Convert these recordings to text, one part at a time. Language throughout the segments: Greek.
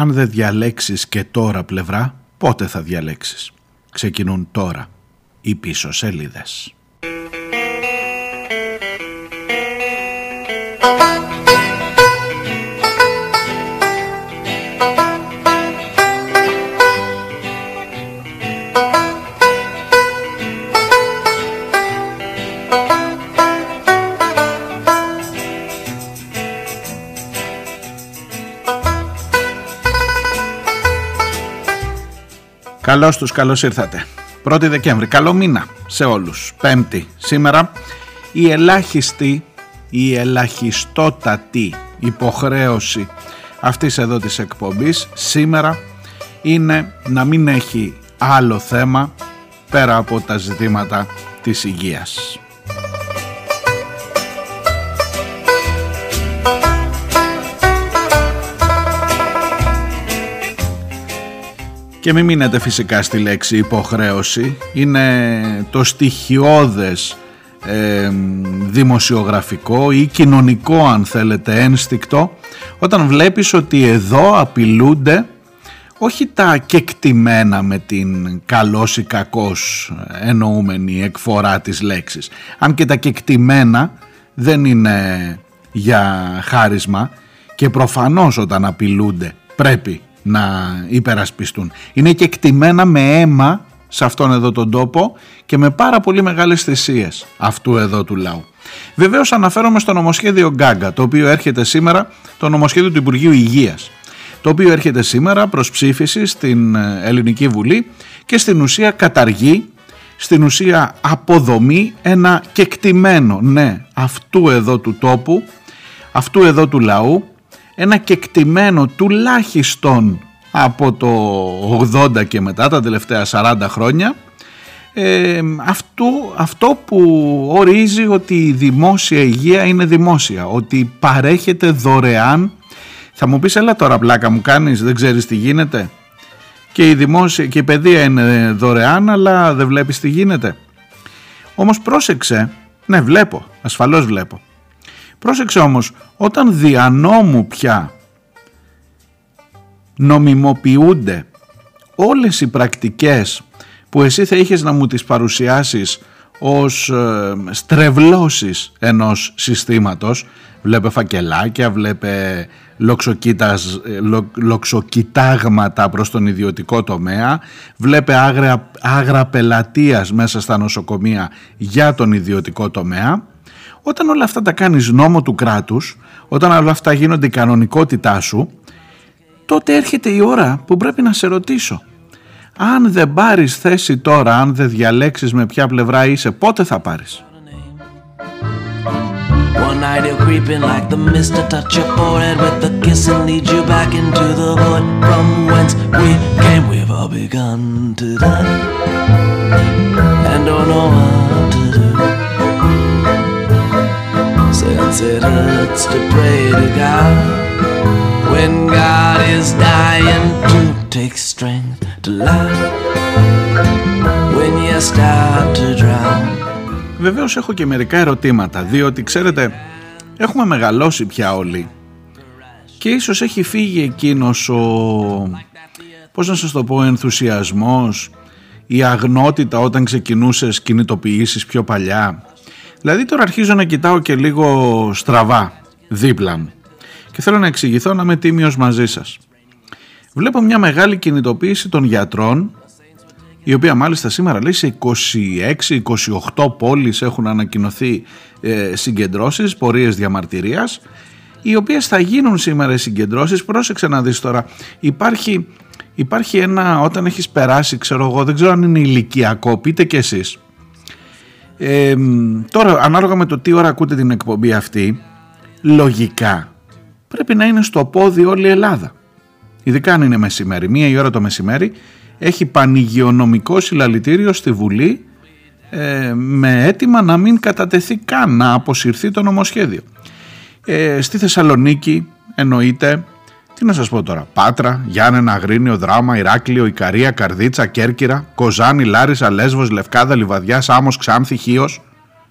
Αν δεν διαλέξεις και τώρα πλευρά, πότε θα διαλέξεις; Ξεκινούν τώρα οι πίσω σελίδες. Καλώς τους, καλώς ήρθατε. 1η Δεκέμβρη, καλό μήνα σε όλους. Πέμπτη, σήμερα η ελάχιστη, η ελαχιστότατη υποχρέωση αυτής εδώ της εκπομπής σήμερα είναι να μην έχει άλλο θέμα πέρα από τα ζητήματα της υγείας. Και μην μείνετε φυσικά στη λέξη υποχρέωση, είναι το στοιχειώδες ε, δημοσιογραφικό ή κοινωνικό αν θέλετε ένστικτο όταν βλέπεις ότι εδώ απειλούνται όχι τα κεκτημένα με την καλός ή κακός εννοούμενη εκφορά της λέξης αν και τα κεκτημένα δεν είναι για χάρισμα και προφανώς όταν απειλούνται πρέπει να υπερασπιστούν. Είναι και εκτιμένα με αίμα σε αυτόν εδώ τον τόπο και με πάρα πολύ μεγάλες θυσίες αυτού εδώ του λαού. Βεβαίως αναφέρομαι στο νομοσχέδιο Γκάγκα, το οποίο έρχεται σήμερα, το νομοσχέδιο του Υπουργείου Υγείας, το οποίο έρχεται σήμερα προς ψήφιση στην ε, Ελληνική Βουλή και στην ουσία καταργεί, στην ουσία αποδομεί ένα κεκτημένο, ναι, αυτού εδώ του τόπου, αυτού εδώ του λαού, ένα κεκτημένο τουλάχιστον από το 80 και μετά τα τελευταία 40 χρόνια ε, αυτό, αυτό που ορίζει ότι η δημόσια υγεία είναι δημόσια ότι παρέχεται δωρεάν. Θα μου πεις έλα τώρα πλάκα μου κάνεις δεν ξέρεις τι γίνεται. Και η δημόσια και η παιδεία είναι δωρεάν αλλά δεν βλέπεις τι γίνεται όμως πρόσεξε ναι βλέπω ασφαλώς βλέπω Πρόσεξε όμως, όταν δια νόμου πια νομιμοποιούνται όλες οι πρακτικές που εσύ θα είχες να μου τις παρουσιάσεις ως ε, στρεβλώσεις ενός συστήματος βλέπε φακελάκια, βλέπε λοξοκοίταγματα λοξοκοιτάγματα προς τον ιδιωτικό τομέα βλέπε άγρα, άγρα πελατείας μέσα στα νοσοκομεία για τον ιδιωτικό τομέα όταν όλα αυτά τα κάνεις νόμο του κράτους, όταν όλα αυτά γίνονται η κανονικότητά σου, τότε έρχεται η ώρα που πρέπει να σε ρωτήσω. Αν δεν πάρεις θέση τώρα, αν δεν διαλέξεις με ποια πλευρά είσαι, πότε θα πάρεις; One night he'll creep in like the mist to touch your forehead with the kiss and lead you back into the void from whence we came. We've all begun to die and don't know what to do. Since it hurts to pray to God. When God is dying to take strength to life when you start to drown. Βεβαίως έχω και μερικά ερωτήματα διότι ξέρετε έχουμε μεγαλώσει πια όλοι. Και ίσως έχει φύγει εκείνος ο πώς να σας το πω ενθουσιασμός η αγνότητα όταν ξεκινούσες κινητοποιήσεις πιο παλιά Δηλαδή τώρα αρχίζω να κοιτάω και λίγο στραβά δίπλα μου. Και θέλω να εξηγηθώ να είμαι τίμιος μαζί σας. Βλέπω μια μεγάλη κινητοποίηση των γιατρών η οποία μάλιστα σήμερα λέει σε 26-28 πόλεις έχουν ανακοινωθεί ε, συγκεντρώσεις, πορείες διαμαρτυρίας οι οποίες θα γίνουν σήμερα οι συγκεντρώσεις, πρόσεξε να δεις τώρα, υπάρχει, υπάρχει ένα όταν έχεις περάσει ξέρω εγώ, δεν ξέρω αν είναι ηλικιακό, πείτε και εσείς ε, τώρα ανάλογα με το τι ώρα ακούτε την εκπομπή αυτή λογικά πρέπει να είναι στο πόδι όλη η Ελλάδα. Ειδικά αν είναι μεσημέρι. Μία η ώρα το μεσημέρι έχει πανηγειονομικό συλλαλητήριο στη Βουλή ε, με αίτημα να μην κατατεθεί καν να αποσυρθεί το νομοσχέδιο. Ε, στη Θεσσαλονίκη εννοείται τι να σας πω τώρα. Πάτρα, Γιάννενα, Αγρίνιο, Δράμα, Ηράκλειο, Ικαρία, Καρδίτσα, Κέρκυρα, Κοζάνη, Λάρισα, Λέσβος, Λευκάδα, Λιβαδιά, Σάμος, Ξάνθη, Χίος.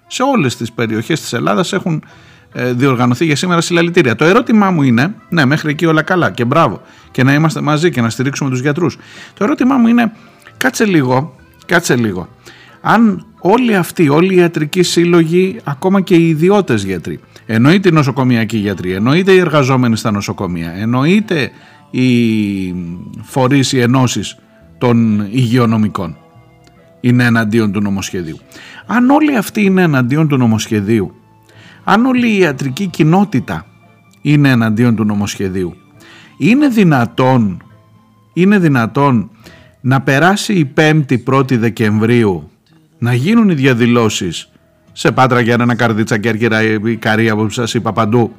Σε όλες τις περιοχές της Ελλάδας έχουν ε, διοργανωθεί για σήμερα συλλαλητήρια. Το ερώτημά μου είναι, ναι, μέχρι εκεί όλα καλά και μπράβο, και να είμαστε μαζί και να στηρίξουμε τους γιατρούς. Το ερώτημά μου είναι, κάτσε λίγο, κάτσε λίγο. Αν όλοι αυτοί, όλοι οι ιατρικοί σύλλογοι, ακόμα και οι ιδιώτες γιατροί, εννοείται οι νοσοκομιακοί γιατροί, εννοείται οι εργαζόμενοι στα νοσοκομεία, εννοείται οι φορείς, οι ενώσεις των υγειονομικών είναι εναντίον του νομοσχεδίου. Αν όλοι αυτοί είναι εναντίον του νομοσχεδίου, αν όλη η ιατρική κοινότητα είναι εναντίον του νομοσχεδίου, είναι δυνατόν, είναι δυνατόν να περάσει η 5η 1η Δεκεμβρίου να γίνουν οι διαδηλώσεις. Σε Πάτρα Γιάννενα Καρδίτσα Κέρκυρα Ικαρία που σας είπα παντού.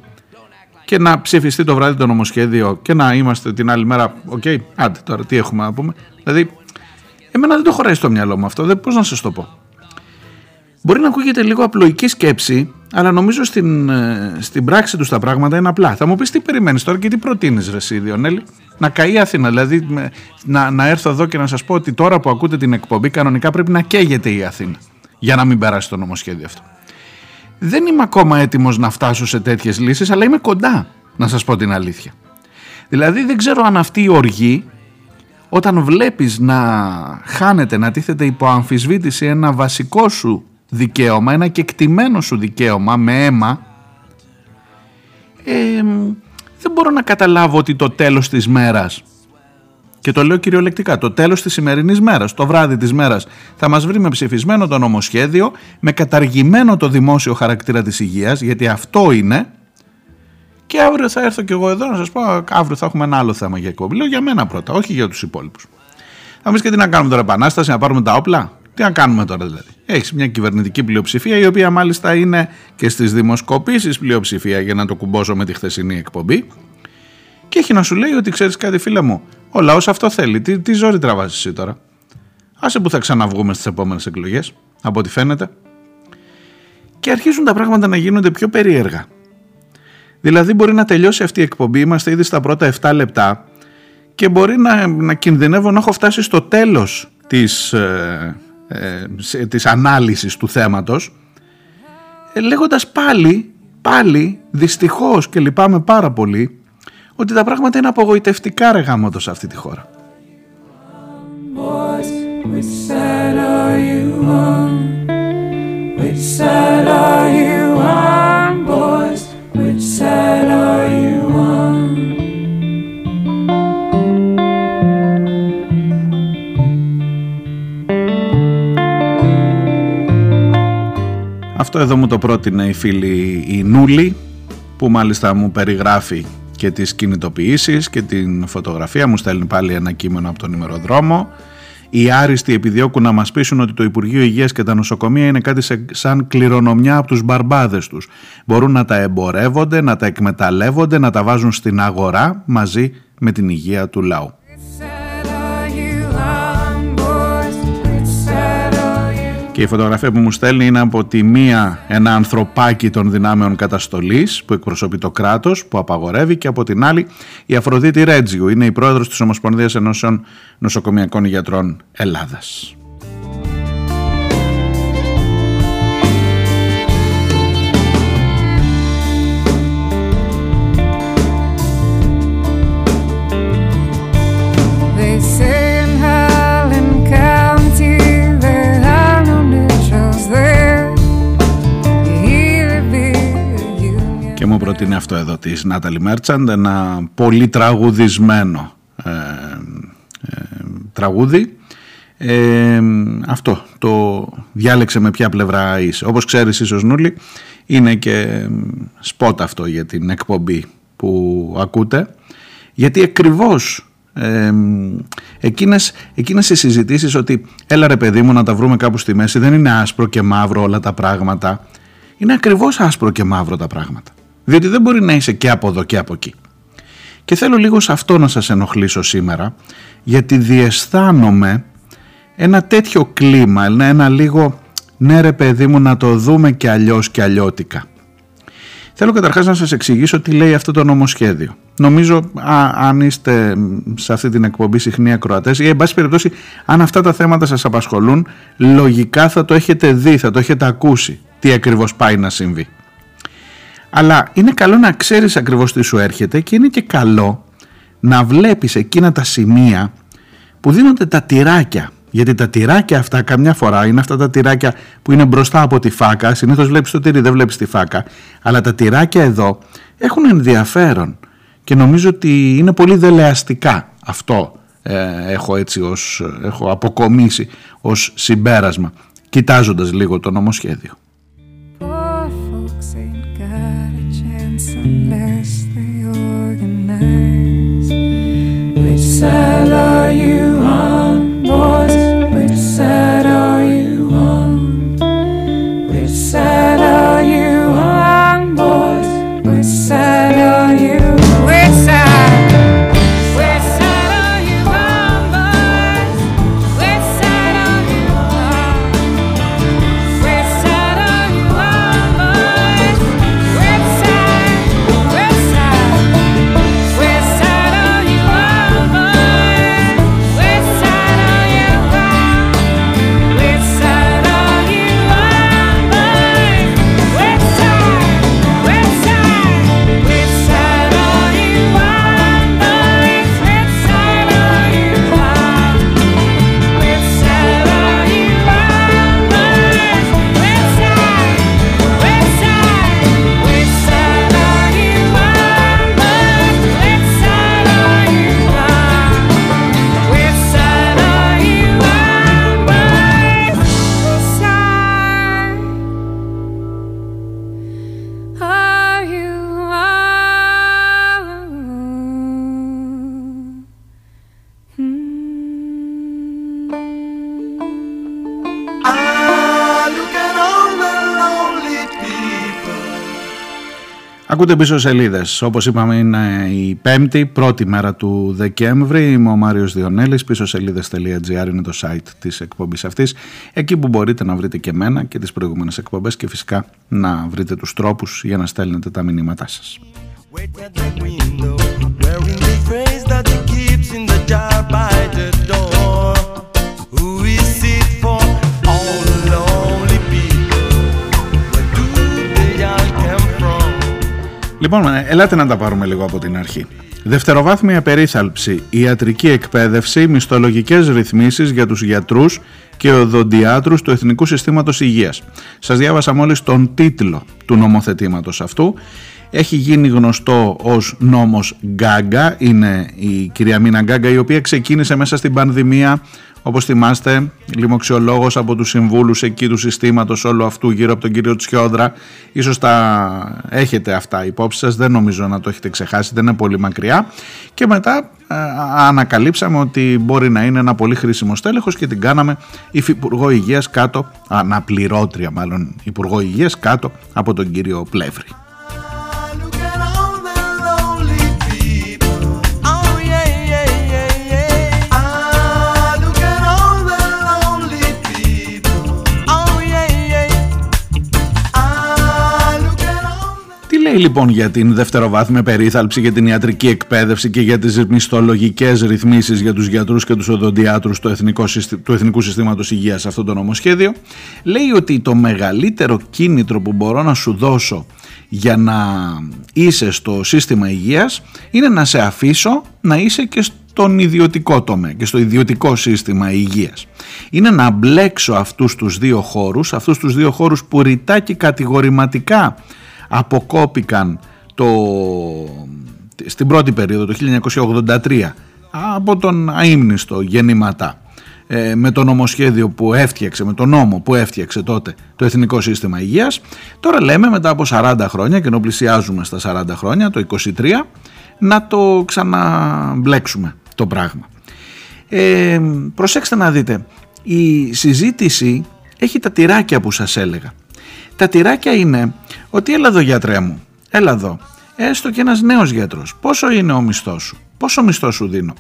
Και να ψηφιστεί το βράδυ το νομοσχέδιο και να είμαστε την άλλη μέρα ok, okay, άντε τώρα τι έχουμε να πούμε. Δηλαδή εμένα δεν το χωράει στο μυαλό μου αυτό δεν, πώς να σας το πω Μπορεί να ακούγεται λίγο απλοϊκή σκέψη, αλλά νομίζω στην, ε, στην πράξη τους τα πράγματα είναι απλά. Θα μου πεις τι περιμένεις τώρα και τι προτείνεις, ρε συ Διονέλη. Να καεί η Αθήνα. Δηλαδή να, να έρθω εδώ και να σας πω ότι τώρα που ακούτε την εκπομπή, κανονικά πρέπει να καίγεται η Αθήνα. Για να μην περάσει το νομοσχέδιο αυτό. Δεν είμαι ακόμα έτοιμος να φτάσω σε τέτοιες λύσεις, αλλά είμαι κοντά, να σας πω την αλήθεια. Δηλαδή δεν ξέρω αν αυτή η οργή όταν βλέπεις να χάνεται, να τίθεται υπό αμφισβήτηση ένα βασικό σου δικαίωμα, ένα κεκτημένο σου δικαίωμα με αίμα ε, δεν μπορώ να καταλάβω ότι το τέλος της μέρας και το λέω κυριολεκτικά, το τέλος της σημερινής μέρας, το βράδυ της μέρας θα μας βρει με ψηφισμένο το νομοσχέδιο, με καταργημένο το δημόσιο χαρακτήρα της υγείας, γιατί αυτό είναι και αύριο θα έρθω και εγώ εδώ να σας πω, αύριο θα έχουμε ένα άλλο θέμα για εκπομπή. Λέω για μένα πρώτα, όχι για τους υπόλοιπους. Θα μου και τι να κάνουμε τώρα επανάσταση, να πάρουμε τα όπλα. Τι να κάνουμε τώρα δηλαδή. Έχεις μια κυβερνητική πλειοψηφία η οποία μάλιστα είναι και στις δημοσκοπήσεις πλειοψηφία για να το κουμπώσω με τη χθεσινή εκπομπή. Και έχει να σου λέει ότι ξέρεις κάτι, φίλε μου, ο λαός αυτό θέλει. Τι, τι ζόρι τραβάζει εσύ τώρα; Άσε που θα ξαναβγούμε στις επόμενες εκλογές, από ό,τι φαίνεται. Και αρχίζουν τα πράγματα να γίνονται πιο περίεργα. Δηλαδή, μπορεί να τελειώσει αυτή η εκπομπή, είμαστε ήδη στα πρώτα 7 λεπτά και μπορεί να, να κινδυνεύω να έχω φτάσει στο τέλος της, ε, ε, της ανάλυσης του θέματος ε, λέγοντας πάλι, πάλι δυστυχώς και λυπάμαι πάρα πολύ ότι τα πράγματα είναι απογοητευτικά ρε γάμοτος σε αυτή τη χώρα. Αυτό εδώ μου το πρότεινε η φίλη η Νούλη που μάλιστα μου περιγράφει και τις κινητοποιήσεις και την φωτογραφία μου στέλνει πάλι ένα κείμενο από τον ημεροδρόμο οι άριστοι επιδιώκουν να μας πείσουν ότι το Υπουργείο Υγείας και τα νοσοκομεία είναι κάτι σαν κληρονομιά από τους μπαρμπάδες τους. Μπορούν να τα εμπορεύονται, να τα εκμεταλλεύονται, να τα βάζουν στην αγορά μαζί με την υγεία του λαού. Και η φωτογραφία που μου στέλνει είναι από τη μία ένα ανθρωπάκι των δυνάμεων καταστολής που εκπροσωπεί το κράτος που απαγορεύει και από την άλλη η Αφροδίτη Ρέτζιου είναι η πρόεδρος της Ομοσπονδίας Ενώσεων Νοσοκομιακών Γιατρών Ελλάδας. Μου προτείνει αυτό εδώ της Νάταλι Μέρτσαντ ένα πολύ τραγουδισμένο ε, ε, τραγούδι. Ε, αυτό το διάλεξε με ποια πλευρά είσαι όπως ξέρεις ίσως Νούλη είναι και σπότ αυτό για την εκπομπή που ακούτε. Γιατί ακριβώς ε, εκείνες, εκείνες οι συζητήσεις ότι έλα ρε παιδί μου να τα βρούμε κάπου στη μέση δεν είναι άσπρο και μαύρο όλα τα πράγματα είναι ακριβώς άσπρο και μαύρο τα πράγματα διότι δεν μπορεί να είσαι και από εδώ και από εκεί. Και θέλω λίγο σε αυτό να σας ενοχλήσω σήμερα, γιατί διαισθάνομαι ένα τέτοιο κλίμα, ένα λίγο ναι ρε παιδί μου να το δούμε και αλλιώς και αλλιώτικα. Θέλω καταρχάς να σας εξηγήσω τι λέει αυτό το νομοσχέδιο. Νομίζω α, αν είστε σε αυτή την εκπομπή συχνοί ακροατές ή εν πάση περιπτώσει αν αυτά τα θέματα σας απασχολούν λογικά θα το έχετε δει, θα το έχετε ακούσει τι ακριβώς πάει να συμβεί. Αλλά είναι καλό να ξέρεις ακριβώς τι σου έρχεται και είναι και καλό να βλέπεις εκείνα τα σημεία που δίνονται τα τυράκια. Γιατί τα τυράκια αυτά καμιά φορά είναι αυτά τα τυράκια που είναι μπροστά από τη φάκα. Συνήθως βλέπεις το τυρί, δεν βλέπεις τη φάκα. Αλλά τα τυράκια εδώ έχουν ενδιαφέρον και νομίζω ότι είναι πολύ δελεαστικά αυτό ε, έχω έτσι ως, έχω αποκομίσει ως συμπέρασμα κοιτάζοντας λίγο το νομοσχέδιο. sad are you? Ακούτε πίσω σελίδες. Όπως είπαμε, είναι η πέμπτη, πρώτη μέρα του Δεκέμβρη. Είμαι ο Μάριος Διονέλης. Πίσω σελίδε.gr είναι το site της εκπομπής αυτής. Εκεί που μπορείτε να βρείτε και εμένα και τις προηγούμενες εκπομπές και φυσικά να βρείτε τους τρόπους για να στέλνετε τα μηνύματά σας. Λοιπόν, ελάτε να τα πάρουμε λίγο από την αρχή. Δευτεροβάθμια περίθαλψη, ιατρική εκπαίδευση, μισθολογικές ρυθμίσεις για τους γιατρούς και οδοντιάτρους του Εθνικού Συστήματος Υγείας. Σας διάβασα μόλις τον τίτλο του νομοθετήματος αυτού. Έχει γίνει γνωστό ως νόμος Γκάγκα, είναι η κυρία Μίνα Γκάγκα η οποία ξεκίνησε μέσα στην πανδημία όπως θυμάστε, λοιμοξιολόγος από τους συμβούλους εκεί του συστήματος όλου αυτού γύρω από τον κύριο Τσιόδρα. Ίσως τα έχετε αυτά υπόψη σας, δεν νομίζω να το έχετε ξεχάσει, δεν είναι πολύ μακριά. Και μετά ε, ανακαλύψαμε ότι μπορεί να είναι ένα πολύ χρήσιμο στέλεχος και την κάναμε υφυπουργό υγείας κάτω, αναπληρώτρια μάλλον υπουργό υγείας κάτω από τον κύριο Πλεύρη. Λέει λοιπόν για την δευτεροβάθμια περίθαλψη, για την ιατρική εκπαίδευση και για τις μισθολογικές ρυθμίσεις για τους γιατρούς και τους οδοντιάτρους του, Εθνικού, του Εθνικού Συστήματος Υγείας αυτό το νομοσχέδιο. Λέει ότι το μεγαλύτερο κίνητρο που μπορώ να σου δώσω για να είσαι στο σύστημα υγείας είναι να σε αφήσω να είσαι και στον ιδιωτικό τομέα και στο ιδιωτικό σύστημα υγείας. Είναι να μπλέξω αυτούς τους δύο χώρους, αυτούς τους δύο χώρους που ρητά και κατηγορηματικά αποκόπηκαν το, στην πρώτη περίοδο το 1983 από τον αείμνηστο γεννηματά ε, με το νομοσχέδιο που έφτιαξε, με τον νόμο που έφτιαξε τότε το Εθνικό Σύστημα Υγείας. Τώρα λέμε μετά από 40 χρόνια και ενώ πλησιάζουμε στα 40 χρόνια, το 23, να το ξαναμπλέξουμε το πράγμα. Ε, προσέξτε να δείτε, η συζήτηση έχει τα τυράκια που σας έλεγα. Τα τυράκια είναι ότι έλα εδώ γιατρέ μου, έλα εδώ, έστω και ένας νέος γιατρός, πόσο είναι ο μισθός σου, πόσο μισθό σου δίνω;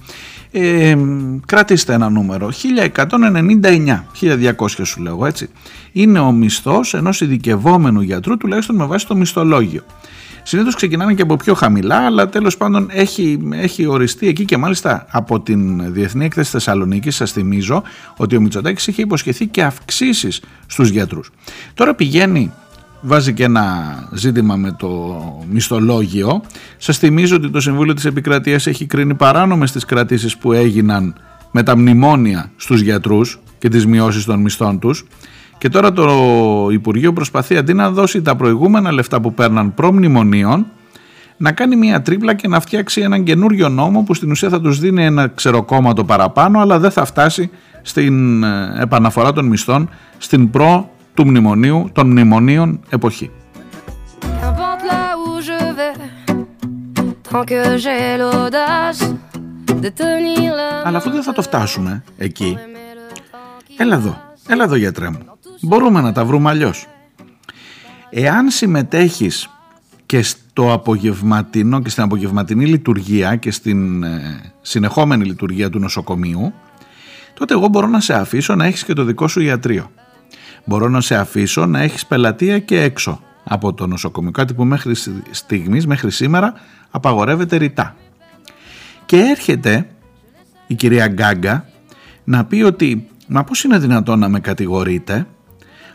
Ε, κρατήστε ένα νούμερο, 1199, 1200 σου λέω έτσι. Είναι ο μισθός ενός ειδικευόμενου γιατρού τουλάχιστον με βάση το μισθολόγιο. Συνήθως ξεκινάνε και από πιο χαμηλά, αλλά τέλος πάντων έχει, έχει οριστεί εκεί και μάλιστα από την Διεθνή Έκθεση Θεσσαλονίκης. Σας θυμίζω ότι ο Μητσοτάκης είχε υποσχεθεί και αυξήσεις στους γιατρούς. Τώρα πηγαίνει βάζει και ένα ζήτημα με το μισθολόγιο. Σας θυμίζω ότι το Συμβούλιο της Επικρατείας έχει κρίνει παράνομες τις κρατήσεις που έγιναν με τα μνημόνια στους γιατρούς και τις μειώσεις των μισθών τους και τώρα το Υπουργείο προσπαθεί αντί να δώσει τα προηγούμενα λεφτά που παίρναν προμνημονίων να κάνει μια τρίπλα και να φτιάξει έναν καινούριο νόμο που στην ουσία θα τους δίνει ένα ξεροκόμματο παραπάνω αλλά δεν θα φτάσει στην ε, επαναφορά των μισθών στην προ του μνημονίου, των μνημονίων εποχή. Αλλά αφού δεν θα το φτάσουμε εκεί, έλα εδώ, έλα εδώ γιατρέ μου. Μπορούμε να τα βρούμε αλλιώς. Εάν συμμετέχεις και στο απογευματινό και στην απογευματινή λειτουργία και στην ε, συνεχόμενη λειτουργία του νοσοκομείου, τότε εγώ μπορώ να σε αφήσω να έχεις και το δικό σου ιατρείο. Μπορώ να σε αφήσω να έχεις πελατεία και έξω από το νοσοκομείο, κάτι που μέχρι στιγμής, μέχρι σήμερα απαγορεύεται ρητά. Και έρχεται η κυρία Γκάγκα να πει ότι μα πώς είναι δυνατόν να με κατηγορείτε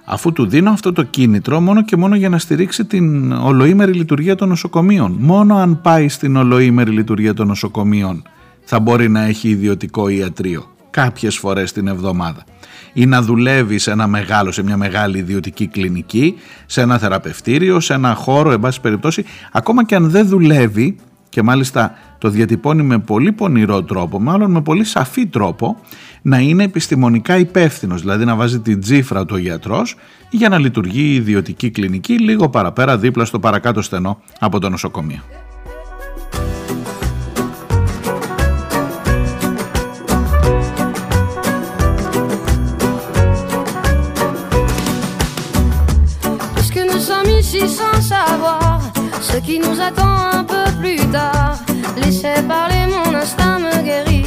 αφού του δίνω αυτό το κίνητρο μόνο και μόνο για να στηρίξει την ολοήμερη λειτουργία των νοσοκομείων. Μόνο αν πάει στην ολοήμερη λειτουργία των νοσοκομείων θα μπορεί να έχει ιδιωτικό ιατρείο κάποιες φορές την εβδομάδα ή να δουλεύει σε ένα μεγάλο, σε μια μεγάλη ιδιωτική κλινική, σε ένα θεραπευτήριο, σε ένα χώρο, εν πάση περιπτώσει, ακόμα και αν δεν δουλεύει και μάλιστα το διατυπώνει με πολύ πονηρό τρόπο, μάλλον με πολύ σαφή τρόπο, να είναι επιστημονικά υπεύθυνος, δηλαδή να βάζει την τσίφρα του ο γιατρός για να λειτουργεί η ιδιωτική κλινική λίγο παραπέρα δίπλα στο παρακάτω στενό από το νοσοκομείο. Ce qui nous attend un peu plus tard. Laissez parler mon instinct me guérit.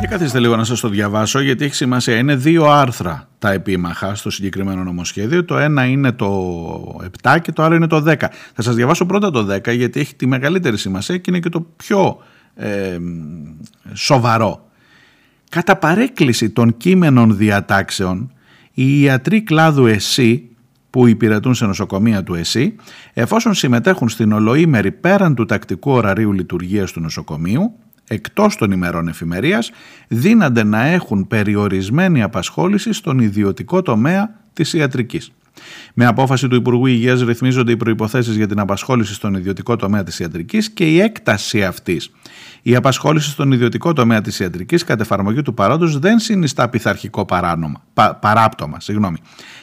Και καθίστε λίγο να σας το διαβάσω γιατί έχει σημασία. Είναι δύο άρθρα τα επίμαχα στο συγκεκριμένο νομοσχέδιο. Το ένα είναι το 7 και το άλλο είναι το 10. Θα σας διαβάσω πρώτα το 10 γιατί έχει τη μεγαλύτερη σημασία και είναι και το πιο ε, σοβαρό. Κατά παρέκκληση των κείμενων διατάξεων, οι ιατροί κλάδου ΕΣΥ που υπηρετούν σε νοσοκομεία του ΕΣΥ, εφόσον συμμετέχουν στην ολοήμερη πέραν του τακτικού ωραρίου λειτουργίας του νοσοκομείου, εκτός των ημερών εφημερίας, δύνανται να έχουν περιορισμένη απασχόληση στον ιδιωτικό τομέα της ιατρικής. Με απόφαση του Υπουργού Υγείας ρυθμίζονται οι προϋποθέσεις για την απασχόληση στον ιδιωτικό τομέα της ιατρικής και η έκταση αυτής. Η απασχόληση στον ιδιωτικό τομέα της ιατρικής κατ' εφαρμογή του παρόντος δεν συνιστά πειθαρχικό παράνομα, παράπτωμα. Συγγνώμη.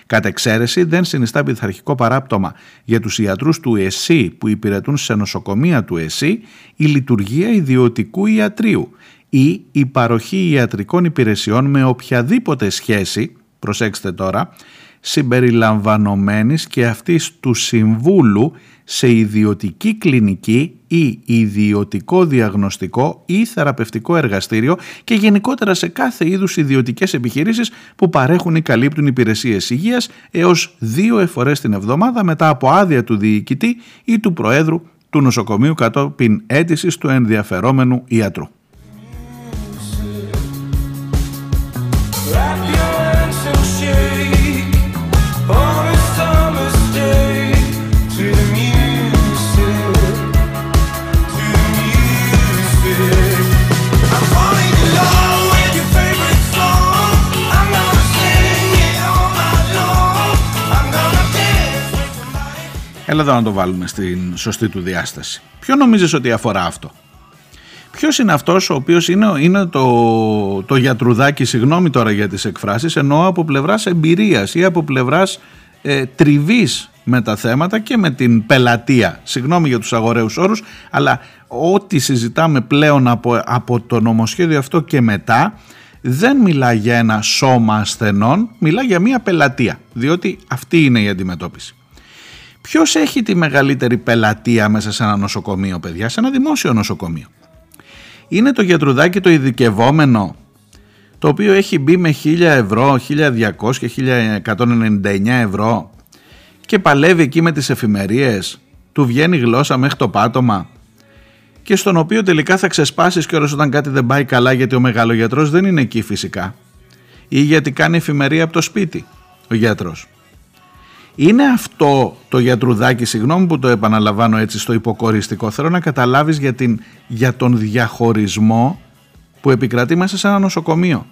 Κατ' εξαίρεση δεν συνιστά πειθαρχικό παράπτωμα για τους ιατρούς του ΕΣΥ που υπηρετούν σε νοσοκομεία του ΕΣΥ η λειτουργία ιδιωτικού ιατρίου ή η παροχή ιατρικών υπηρεσιών με οποιαδήποτε σχέση, προσέξτε τώρα, συμπεριλαμβανομένης και αυτής του συμβούλου σε ιδιωτική κλινική ή ιδιωτικό διαγνωστικό ή θεραπευτικό εργαστήριο και γενικότερα σε κάθε είδους ιδιωτικές επιχειρήσεις που παρέχουν ή καλύπτουν υπηρεσίες υγείας έως δύο φορές την εβδομάδα μετά από άδεια του διοικητή ή του Προέδρου του νοσοκομείου κατόπιν αίτησης του ενδιαφερόμενου ιατρού. Έλα εδώ να το βάλουμε στην σωστή του διάσταση. Ποιο νομίζεις ότι αφορά αυτό; Ποιος είναι αυτός ο οποίος είναι, είναι το, το γιατρουδάκι, συγγνώμη τώρα για τις εκφράσεις, εννοώ από πλευράς εμπειρίας ή από πλευράς ε, τριβής με τα θέματα και με την πελατεία. Συγγνώμη για τους αγοραίους όρους, αλλά ό,τι συζητάμε πλέον από, από το νομοσχέδιο αυτό και μετά δεν μιλά για ένα σώμα ασθενών, μιλά για μια πελατεία, διότι αυτή είναι η αντιμετώπιση. Ποιος έχει τη μεγαλύτερη πελατεία μέσα σε ένα νοσοκομείο, παιδιά, σε ένα δημόσιο νοσοκομείο; Είναι το γιατρουδάκι το ειδικευόμενο, το οποίο έχει μπει με 1000 ευρώ, 1200 και 1199 ευρώ και παλεύει εκεί με τις εφημερίες, του βγαίνει γλώσσα μέχρι το πάτωμα και στον οποίο τελικά θα ξεσπάσεις και όταν κάτι δεν πάει καλά γιατί ο μεγαλογιατρός δεν είναι εκεί φυσικά ή γιατί κάνει εφημερία από το σπίτι ο γιατρός Είναι αυτό το γιατρουδάκι, συγγνώμη που το επαναλαμβάνω έτσι στο υποκοριστικό, θέλω να καταλάβεις για, την, για τον διαχωρισμό που επικρατεί μέσα σε ένα νοσοκομείο.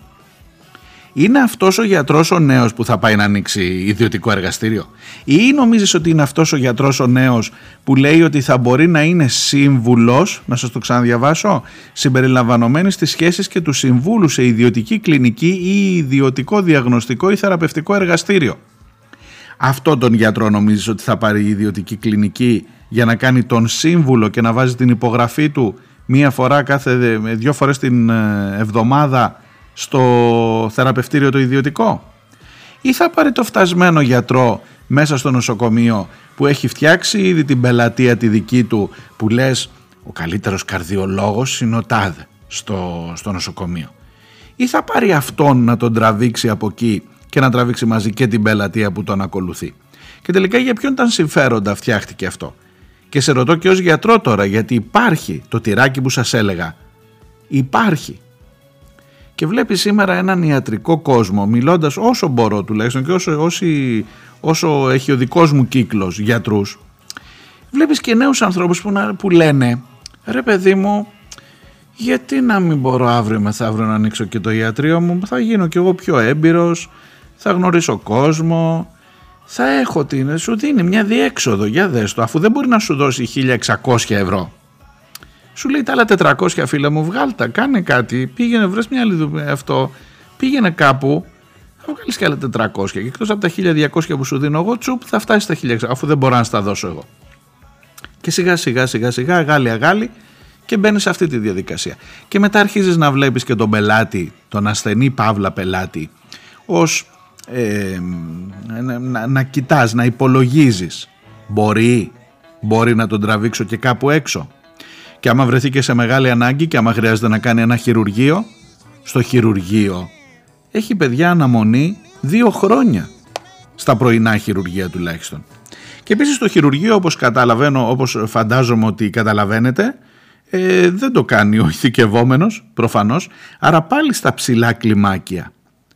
Είναι αυτός ο γιατρός ο νέος που θα πάει να ανοίξει ιδιωτικό εργαστήριο; Ή νομίζεις ότι είναι αυτός ο γιατρός ο νέος που λέει ότι θα μπορεί να είναι σύμβουλος, να σας το ξαναδιαβάσω, συμπεριλαμβανομένης στις σχέσεις και του συμβούλου σε ιδιωτική κλινική ή ιδιωτικό διαγνωστικό ή θεραπευτικό εργαστήριο; Αυτό τον γιατρό νομίζεις ότι θα πάρει η ιδιωτική κλινική για να κάνει τον σύμβουλο και να βάζει την υπογραφή του μία φορά κάθε δύο φορές την ε, εβδομάδα στο θεραπευτήριο το ιδιωτικό; Ή θα πάρει το φτασμένο γιατρό μέσα στο νοσοκομείο που έχει φτιάξει ήδη την πελατεία τη δική του που λες ο καλύτερος καρδιολόγος είναι ο τάδε στο, στο νοσοκομείο ή θα πάρει αυτόν να τον τραβήξει από εκεί και να τραβήξει μαζί και την πελατεία που τον ακολουθεί. Και τελικά για ποιον ήταν συμφέροντα φτιάχτηκε αυτό. Και σε ρωτώ και ως γιατρό τώρα γιατί υπάρχει το τυράκι που σας έλεγα. Υπάρχει. Και βλέπει σήμερα έναν ιατρικό κόσμο μιλώντας όσο μπορώ τουλάχιστον και όσο, όσο έχει ο δικός μου κύκλος γιατρούς. Βλέπεις και νέους ανθρώπους που, που λένε ρε παιδί μου γιατί να μην μπορώ αύριο μεθαύριο να ανοίξω και το ιατρείο μου θα γίνω κι εγώ πιο έμπειρος θα γνωρίσω κόσμο, θα έχω την, σου δίνει μια διέξοδο, για δες το, αφού δεν μπορεί να σου δώσει 1600 ευρώ. Σου λέει τα άλλα 400 φίλα μου, βγάλτα, κάνε κάτι, πήγαινε, βρες μια άλλη δουλειά αυτό, πήγαινε κάπου, θα βγάλεις και άλλα 400 και εκτός από τα 1200 που σου δίνω εγώ, τσουπ, θα φτάσεις στα 1600, αφού δεν μπορώ να στα δώσω εγώ. Και σιγά σιγά σιγά σιγά, αγάλι αγάλι, και μπαίνεις σε αυτή τη διαδικασία. Και μετά αρχίζεις να βλέπεις και τον πελάτη, τον ασθενή παύλα πελάτη, ως ε, να, να κοιτάς, να υπολογίζεις. Μπορεί, μπορεί να τον τραβήξω και κάπου έξω. Και άμα βρεθεί και σε μεγάλη ανάγκη και άμα χρειάζεται να κάνει ένα χειρουργείο στο χειρουργείο έχει παιδιά αναμονή δύο χρόνια. Στα πρωινά χειρουργεία τουλάχιστον. Και επίσης το χειρουργείο όπως καταλαβαίνω όπως φαντάζομαι ότι καταλαβαίνετε ε, δεν το κάνει ο ηθικευόμενος προφανώς άρα πάλι στα ψηλά κλιμάκια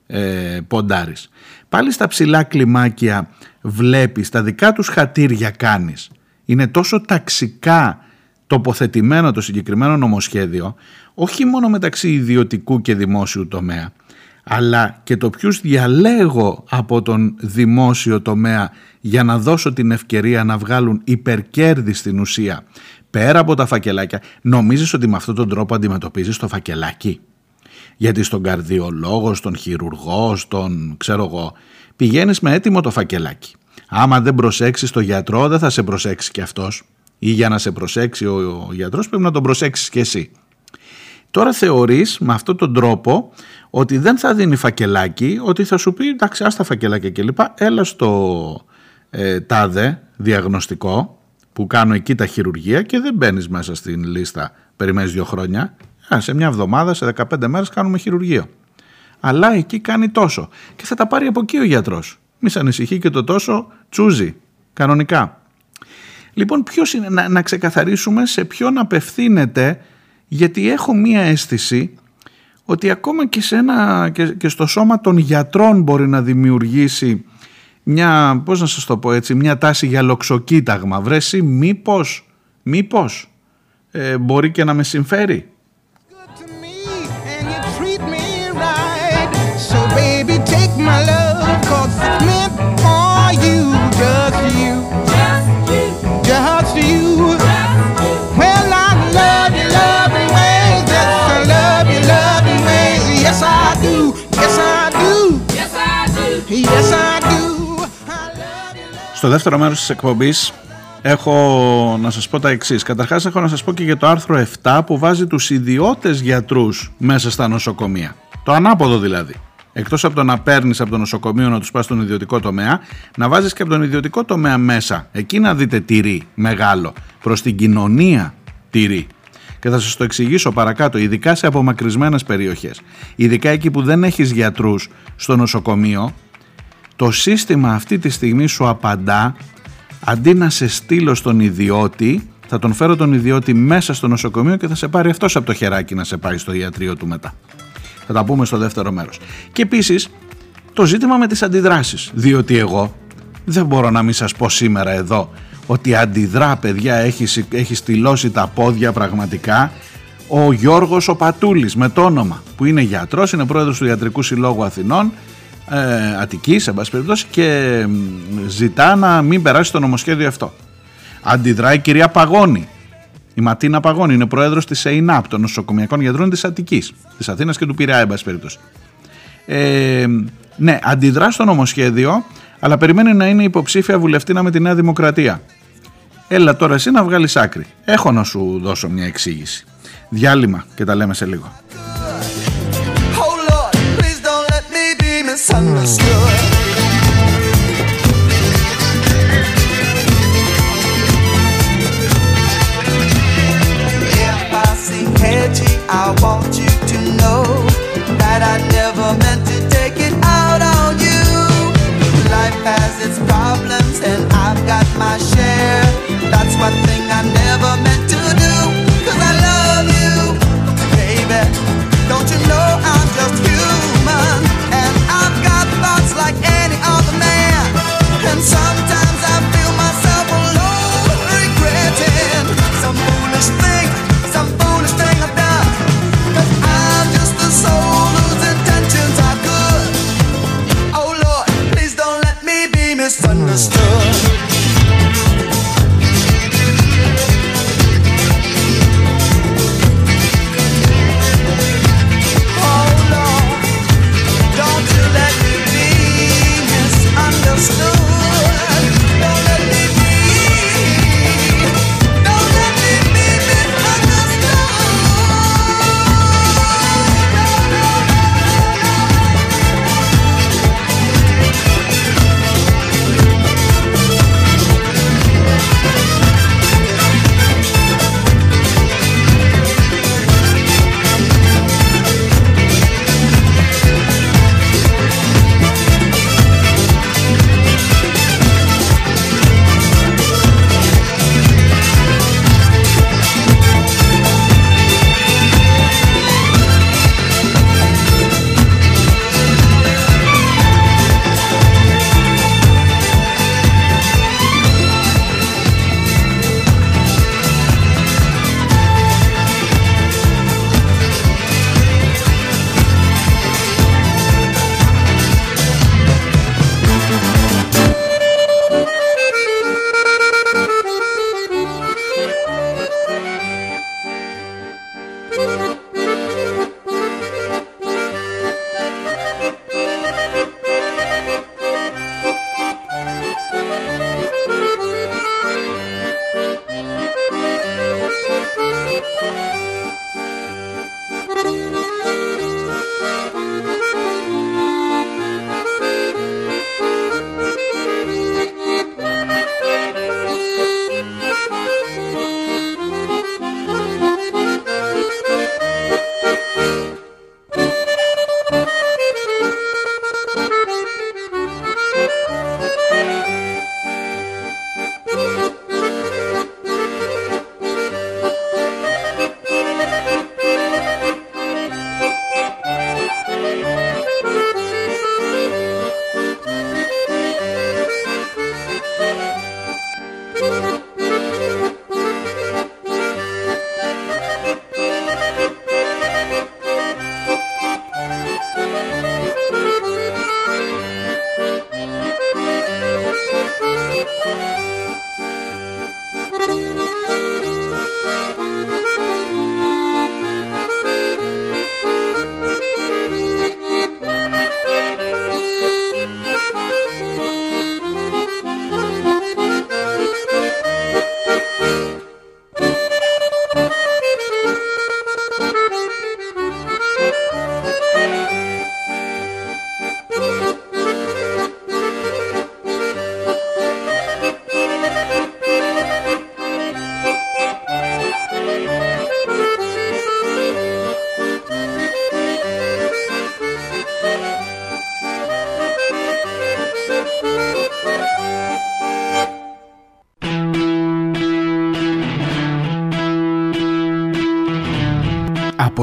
ε, ποντάρεις. Πάλι στα ψηλά κλιμάκια βλέπεις, τα δικά τους χατήρια κάνεις. Είναι τόσο ταξικά τοποθετημένο το συγκεκριμένο νομοσχέδιο, όχι μόνο μεταξύ ιδιωτικού και δημόσιου τομέα, αλλά και το ποιους διαλέγω από τον δημόσιο τομέα για να δώσω την ευκαιρία να βγάλουν υπερκέρδη στην ουσία πέρα από τα φακελάκια. Νομίζεις ότι με αυτόν τον τρόπο αντιμετωπίζεις το φακελάκι; Γιατί στον καρδιολόγο, στον χειρουργό, στον ξέρω εγώ, πηγαίνεις με έτοιμο το φακελάκι. Άμα δεν προσέξεις το γιατρό δεν θα σε προσέξει και αυτός ή για να σε προσέξει ο, ο γιατρός πρέπει να τον προσέξεις και εσύ. Τώρα θεωρείς με αυτόν τον τρόπο ότι δεν θα δίνει φακελάκι, ότι θα σου πει εντάξει άστα φακελάκια κλπ. Έλα στο ε, τάδε διαγνωστικό που κάνω εκεί τα χειρουργία και δεν μπαίνεις μέσα στην λίστα περιμένεις δύο χρόνια Α, σε μια εβδομάδα, σε 15 μέρες κάνουμε χειρουργείο. Αλλά εκεί κάνει τόσο. Και θα τα πάρει από εκεί ο γιατρός. Μη σε ανησυχεί και το τόσο τσούζει. Κανονικά. Λοιπόν, ποιος είναι, να, να ξεκαθαρίσουμε σε ποιον απευθύνεται, γιατί έχω μία αίσθηση ότι ακόμα και, σε ένα, και, και στο σώμα των γιατρών μπορεί να δημιουργήσει μια, πώς να σας το πω έτσι, μια τάση για λοξοκοίταγμα. Βρέσει μήπως, μήπως ε, μπορεί και να με συμφέρει; Στο δεύτερο μέρος της εκπομπής έχω να σας πω τα εξής. Καταρχάς έχω να σας πω και για το άρθρο 7 που βάζει τους ιδιώτες γιατρούς μέσα στα νοσοκομεία. Το ανάποδο δηλαδή. Εκτός από το να παίρνεις από το νοσοκομείο να τους πας στον ιδιωτικό τομέα, να βάζεις και από τον ιδιωτικό τομέα μέσα. Εκεί να δείτε τυρί μεγάλο. Προς την κοινωνία τυρί. Και θα σας το εξηγήσω παρακάτω, ειδικά σε απομακρυσμένες περιοχές. Ειδικά εκεί που δεν έχεις γιατρούς στο νοσοκομείο, το σύστημα αυτή τη στιγμή σου απαντά αντί να σε στείλω στον ιδιώτη θα τον φέρω τον ιδιώτη μέσα στο νοσοκομείο και θα σε πάρει αυτός από το χεράκι να σε πάει στο ιατρείο του μετά. Θα τα πούμε στο δεύτερο μέρος. Και επίσης το ζήτημα με τις αντιδράσεις, διότι εγώ δεν μπορώ να μην σας πω σήμερα εδώ ότι αντιδρά παιδιά έχει, έχει στυλώσει τα πόδια πραγματικά ο Γιώργος ο Πατούλης με το όνομα που είναι γιατρός, είναι πρόεδρος του Ιατρικού Συλλόγου Αθηνών ε, Αττικής, εν περιπτώσει, και ζητά να μην περάσει το νομοσχέδιο αυτό. Αντιδράει η κυρία Παγώνη. Η Ματίνα Παγώνη είναι πρόεδρος της ΕΙΝΑΠ, των νοσοκομιακών γιατρών της Αττικής, της Αθήνας και του Πειραιά, εν περιπτώσει. Ε, ναι, αντιδρά στο νομοσχέδιο, αλλά περιμένει να είναι υποψήφια βουλευτήνα με τη Νέα Δημοκρατία. Έλα τώρα εσύ να βγάλεις άκρη. Έχω να σου δώσω μια εξήγηση. Διάλειμμα και τα λέμε σε λίγο. If I see I want you to know that I never meant to take it out on you. Life has its problems, and I've got my share. That's one thing I never meant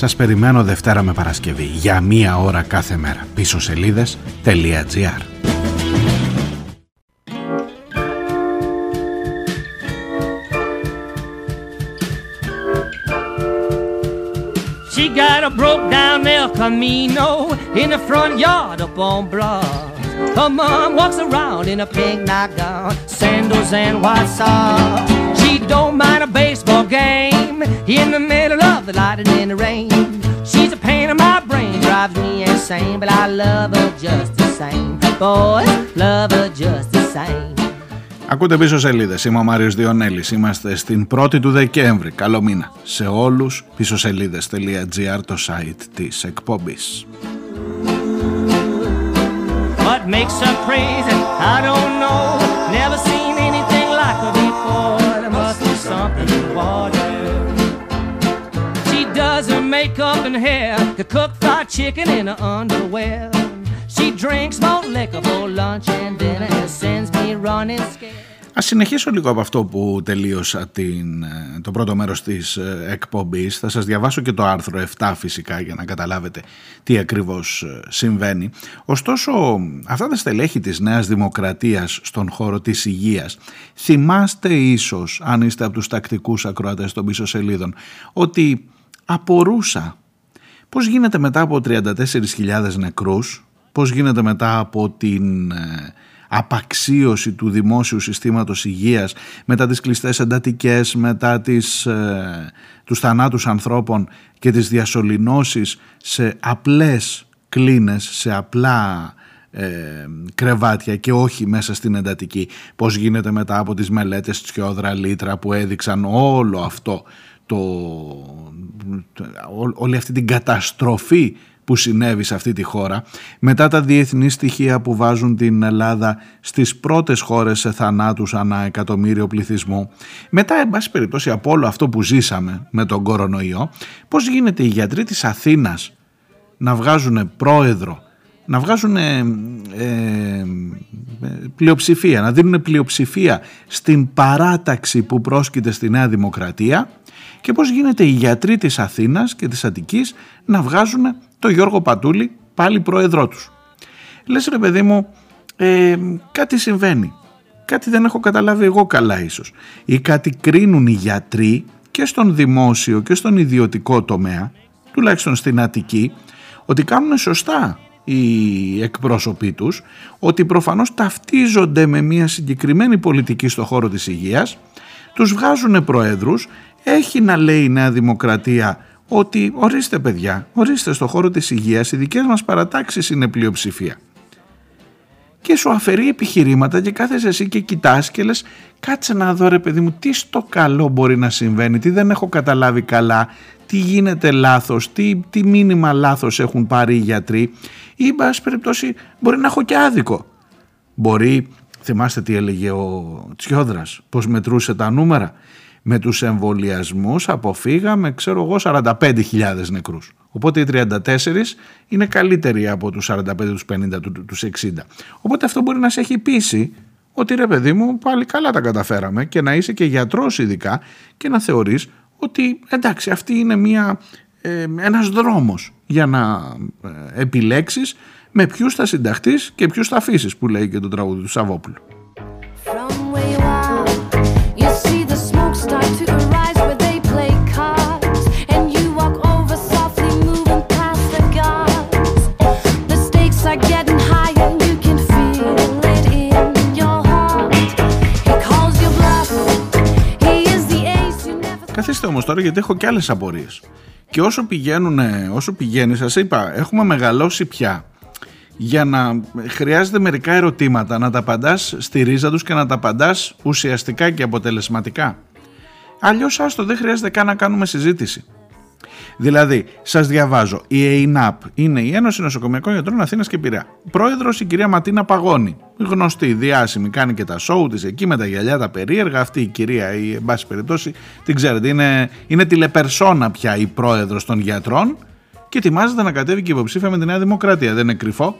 Σας περιμένω Δευτέρα με Παρασκευή για μία ώρα κάθε μέρα. Πίσω σελίδες.gr She got a broke down El Camino in the front yard up on Broad. Her mom walks around in a pink nightgown, sandals and white socks. She don't mind a baseball game in the middle of the light and in the rain. She's a pain in my brain, drives me insane, but I love her just the same. Boys, love her just the same. Ακούτε πίσω σελίδε. Είμαι ο Μάριο Διονέλη. Είμαστε στην 1η του Δεκέμβρη. Καλό μήνα σε όλου. Πίσω σελίδε.gr το site τη εκπομπή. What makes her crazy? I don't know. Never seen anything like her before. There must be something in water. She does her makeup and hair. Could cook fried chicken in her underwear. She drinks more liquor for lunch and dinner and sends me running scared. Ας συνεχίσω λίγο από αυτό που τελείωσα την, ε, το πρώτο μέρος της ε, εκπομπής. Θα σας διαβάσω και το άρθρο 7 φυσικά για να καταλάβετε τι ακριβώς ε, συμβαίνει. Ωστόσο αυτά τα στελέχη της Νέας Δημοκρατίας στον χώρο της υγείας θυμάστε ίσως αν είστε από τους τακτικούς ακροατές των πίσω σελίδων ότι απορούσα πώς γίνεται μετά από 34.000 νεκρούς, πώς γίνεται μετά από την απαξίωση του δημόσιου συστήματος υγείας, μετά τις κλειστές εντατικές, μετά τις, ε, τους θανάτους ανθρώπων και τις διασωληνώσεις σε απλές κλίνες, σε απλά ε, κρεβάτια και όχι μέσα στην εντατική. Πώς γίνεται μετά από τις μελέτες Τσιόδρα Λίτρα που έδειξαν όλο αυτό το, όλη αυτή την καταστροφή που συνέβη σε αυτή τη χώρα, μετά τα διεθνή στοιχεία που βάζουν την Ελλάδα στις πρώτες χώρες σε θανάτους ανά εκατομμύριο πληθυσμού, μετά, εν πάση περιπτώσει, από όλο αυτό που ζήσαμε με τον κορονοϊό, πώς γίνεται οι γιατροί της Αθήνας να βγάζουν πρόεδρο, να βγάζουν ε, ε, πλειοψηφία, να δίνουν πλειοψηφία στην παράταξη που πρόσκειται στη Νέα Δημοκρατία και πώς γίνεται οι γιατροί της Αθήνας και της Αττικής να βγάζουν το Γιώργο Πατούλη πάλι πρόεδρό τους. Λες ρε παιδί μου ε, κάτι συμβαίνει, κάτι δεν έχω καταλάβει εγώ καλά ίσως ή κάτι κρίνουν οι γιατροί και στον δημόσιο και στον ιδιωτικό τομέα τουλάχιστον στην Αττική ότι κάνουν σωστά οι εκπρόσωποι τους ότι προφανώς ταυτίζονται με μια συγκεκριμένη πολιτική στο χώρο της υγείας τους βγάζουν προέδρους έχει να λέει η Νέα Δημοκρατία ότι ορίστε παιδιά, ορίστε στο χώρο της υγείας οι δικές μας παρατάξεις είναι πλειοψηφία. Και σου αφαιρεί επιχειρήματα και κάθεσαι εσύ και κοιτάς και λες κάτσε να δω ρε παιδί μου τι στο καλό μπορεί να συμβαίνει, τι δεν έχω καταλάβει καλά, τι γίνεται λάθος, τι, τι μήνυμα λάθος έχουν πάρει οι γιατροί ή μπας περιπτώσει μπορεί να έχω και άδικο. Μπορεί, θυμάστε τι έλεγε ο Τσιόδρας, πως μετρούσε τα νούμερα με τους εμβολιασμούς αποφύγαμε ξέρω εγώ 45.000 νεκρούς. Οπότε οι 34 είναι καλύτεροι από τους 45, τους 50, τους 60. Οπότε αυτό μπορεί να σε έχει πείσει ότι ρε παιδί μου πάλι καλά τα καταφέραμε και να είσαι και γιατρός ειδικά και να θεωρείς ότι εντάξει αυτή είναι μια, ε, ένας δρόμος για να ε, επιλέξεις με ποιους θα συνταχτείς και ποιους θα αφήσεις που λέει και το τραγούδι του Σαββόπουλου. Καθίστε όμως τώρα γιατί έχω και άλλες απορίες. Και όσο πηγαίνουν, όσο πηγαίνει, σας είπα, έχουμε μεγαλώσει πια για να χρειάζεται μερικά ερωτήματα να τα απαντάς στη ρίζα τους και να τα απαντάς ουσιαστικά και αποτελεσματικά. Αλλιώς άστο δεν χρειάζεται καν να κάνουμε συζήτηση. Δηλαδή, σας διαβάζω, η ΕΙΝΑΠ είναι η Ένωση Νοσοκομιακών Γιατρών Αθήνας και Πειραιά. Πρόεδρος η κυρία Ματίνα Παγώνη. Γνωστή, διάσημη, κάνει και τα σοου της εκεί με τα γυαλιά τα περίεργα. Αυτή η κυρία, η, εν πάση περιπτώσει, την ξέρετε, είναι, είναι τηλεπερσόνα πια η πρόεδρος των γιατρών και ετοιμάζεται να κατέβει και υποψήφια με τη Νέα Δημοκρατία. Δεν είναι κρυφό.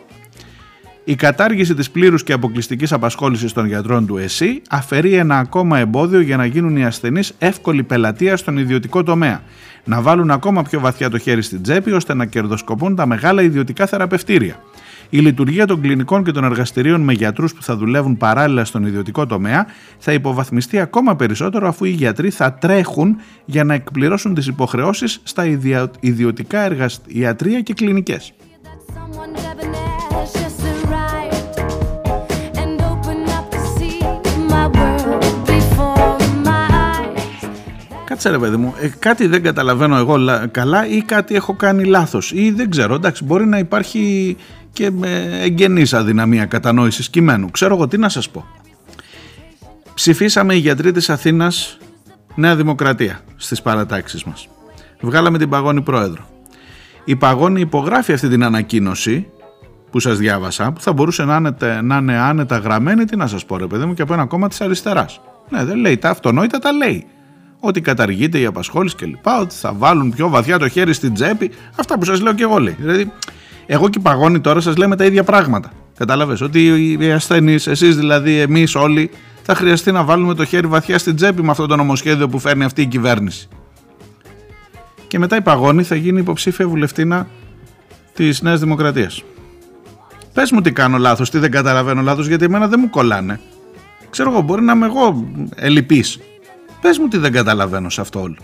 Η κατάργηση της πλήρους και αποκλειστικής απασχόλησης των γιατρών του ΕΣΥ αφαιρεί ένα ακόμα εμπόδιο για να γίνουν οι ασθενείς εύκολη πελατεία στον ιδιωτικό τομέα. Να βάλουν ακόμα πιο βαθιά το χέρι στην τσέπη ώστε να κερδοσκοπούν τα μεγάλα ιδιωτικά θεραπευτήρια. Η λειτουργία των κλινικών και των εργαστηρίων με γιατρούς που θα δουλεύουν παράλληλα στον ιδιωτικό τομέα θα υποβαθμιστεί ακόμα περισσότερο αφού οι γιατροί θα τρέχουν για να εκπληρώσουν τις υποχρεώσεις στα ιδιωτικά εργαστηρία και κλινικές. Κάτσε ρε παιδί μου, ε, κάτι δεν καταλαβαίνω εγώ καλά ή κάτι έχω κάνει λάθος ή δεν ξέρω, εντάξει μπορεί να υπάρχει και εγγενής αδυναμία κατανόησης κειμένου. Ξέρω εγώ τι να σας πω. Ψηφίσαμε οι γιατροί της Αθήνας Νέα Δημοκρατία στις παρατάξεις μας. Βγάλαμε την Παγώνη Πρόεδρο. Η Παγώνη υπογράφει αυτή την ανακοίνωση που σας διάβασα, που θα μπορούσε να είναι, να είναι άνετα γραμμένη, τι να σας πω ρε παιδί μου, και από ένα κόμμα της αριστεράς. Ναι, δεν λέει, τα αυτονόητα τα λέει ότι καταργείται η απασχόληση κλπ. Ότι θα βάλουν πιο βαθιά το χέρι στην τσέπη. Αυτά που σας λέω και εγώ λέει. Δηλαδή, εγώ και παγώνει τώρα σας λέμε τα ίδια πράγματα. Κατάλαβες ότι οι ασθενείς, εσείς δηλαδή, εμείς όλοι, θα χρειαστεί να βάλουμε το χέρι βαθιά στην τσέπη με αυτό το νομοσχέδιο που φέρνει αυτή η κυβέρνηση. Και μετά η Παγώνη θα γίνει υποψήφια βουλευτήνα της Νέας Δημοκρατίας. Πες μου τι κάνω λάθος, τι δεν καταλαβαίνω λάθος, γιατί εμένα δεν μου κολλάνε. Ξέρω εγώ, μπορεί να είμαι εγώ ελλειπής Πες μου τι δεν καταλαβαίνω σε αυτό όλο.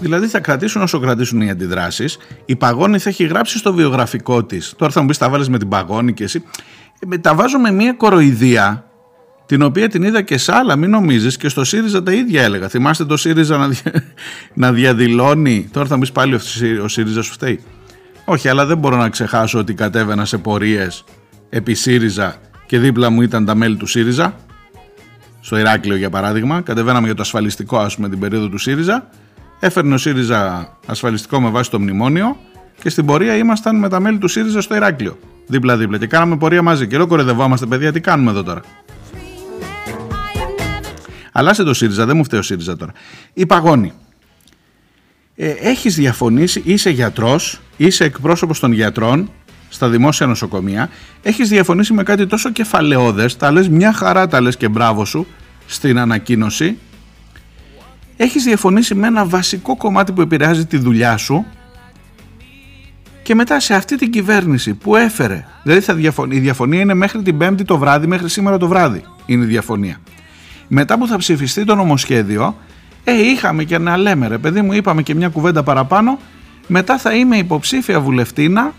Δηλαδή θα κρατήσουν όσο κρατήσουν οι αντιδράσεις. Η Παγώνη θα έχει γράψει στο βιογραφικό της. Τώρα θα μου πεις, τα βάλει με την Παγώνη και εσύ. Ε, τα βάζω με μια κοροϊδία την οποία την είδα και σε άλλα, μην νομίζεις, και στο ΣΥΡΙΖΑ τα ίδια έλεγα. Θυμάστε το ΣΥΡΙΖΑ να, δια... να διαδηλώνει, τώρα θα μου πεις πάλι ο ΣΥΡΙΖΑ σου φταίει. Όχι, αλλά δεν μπορώ να ξεχάσω ότι κατέβαινα σε πορείες επί ΣΥΡΙΖΑ και δίπλα μου ήταν τα μέλη του ΣΥΡΙΖΑ, στο Ηράκλειο για παράδειγμα, κατεβαίναμε για το ασφαλιστικό ας πούμε την περίοδο του ΣΥΡΙΖΑ, έφερνε ο ΣΥΡΙΖΑ ασφαλιστικό με βάση το μνημόνιο και στην πορεία ήμασταν με τα μέλη του ΣΥΡΙΖΑ στο Ηράκλειο, δίπλα-δίπλα και κάναμε πορεία μαζί και λέω κορεδευόμαστε παιδιά, τι κάνουμε εδώ τώρα. Αλλά σε το ΣΥΡΙΖΑ, δεν μου φταίει ο ΣΥΡΙΖΑ τώρα. Η παγώνη. Ε, έχεις διαφωνήσει, είσαι γιατρός, είσαι εκπρόσωπος των γιατρών στα δημόσια νοσοκομεία, έχεις διαφωνήσει με κάτι τόσο κεφαλαιόδες, τα λες μια χαρά τα λες και μπράβο σου στην ανακοίνωση, έχεις διαφωνήσει με ένα βασικό κομμάτι που επηρεάζει τη δουλειά σου και μετά σε αυτή την κυβέρνηση που έφερε, δηλαδή θα διαφωνεί, η διαφωνία είναι μέχρι την Πέμπτη το βράδυ, μέχρι σήμερα το βράδυ είναι η διαφωνία μετά που θα ψηφιστεί το νομοσχέδιο, ε, είχαμε και να λέμε ρε παιδί μου, είπαμε και μια κουβέντα παραπάνω, μετά θα είμαι υποψήφια βουλευτήνα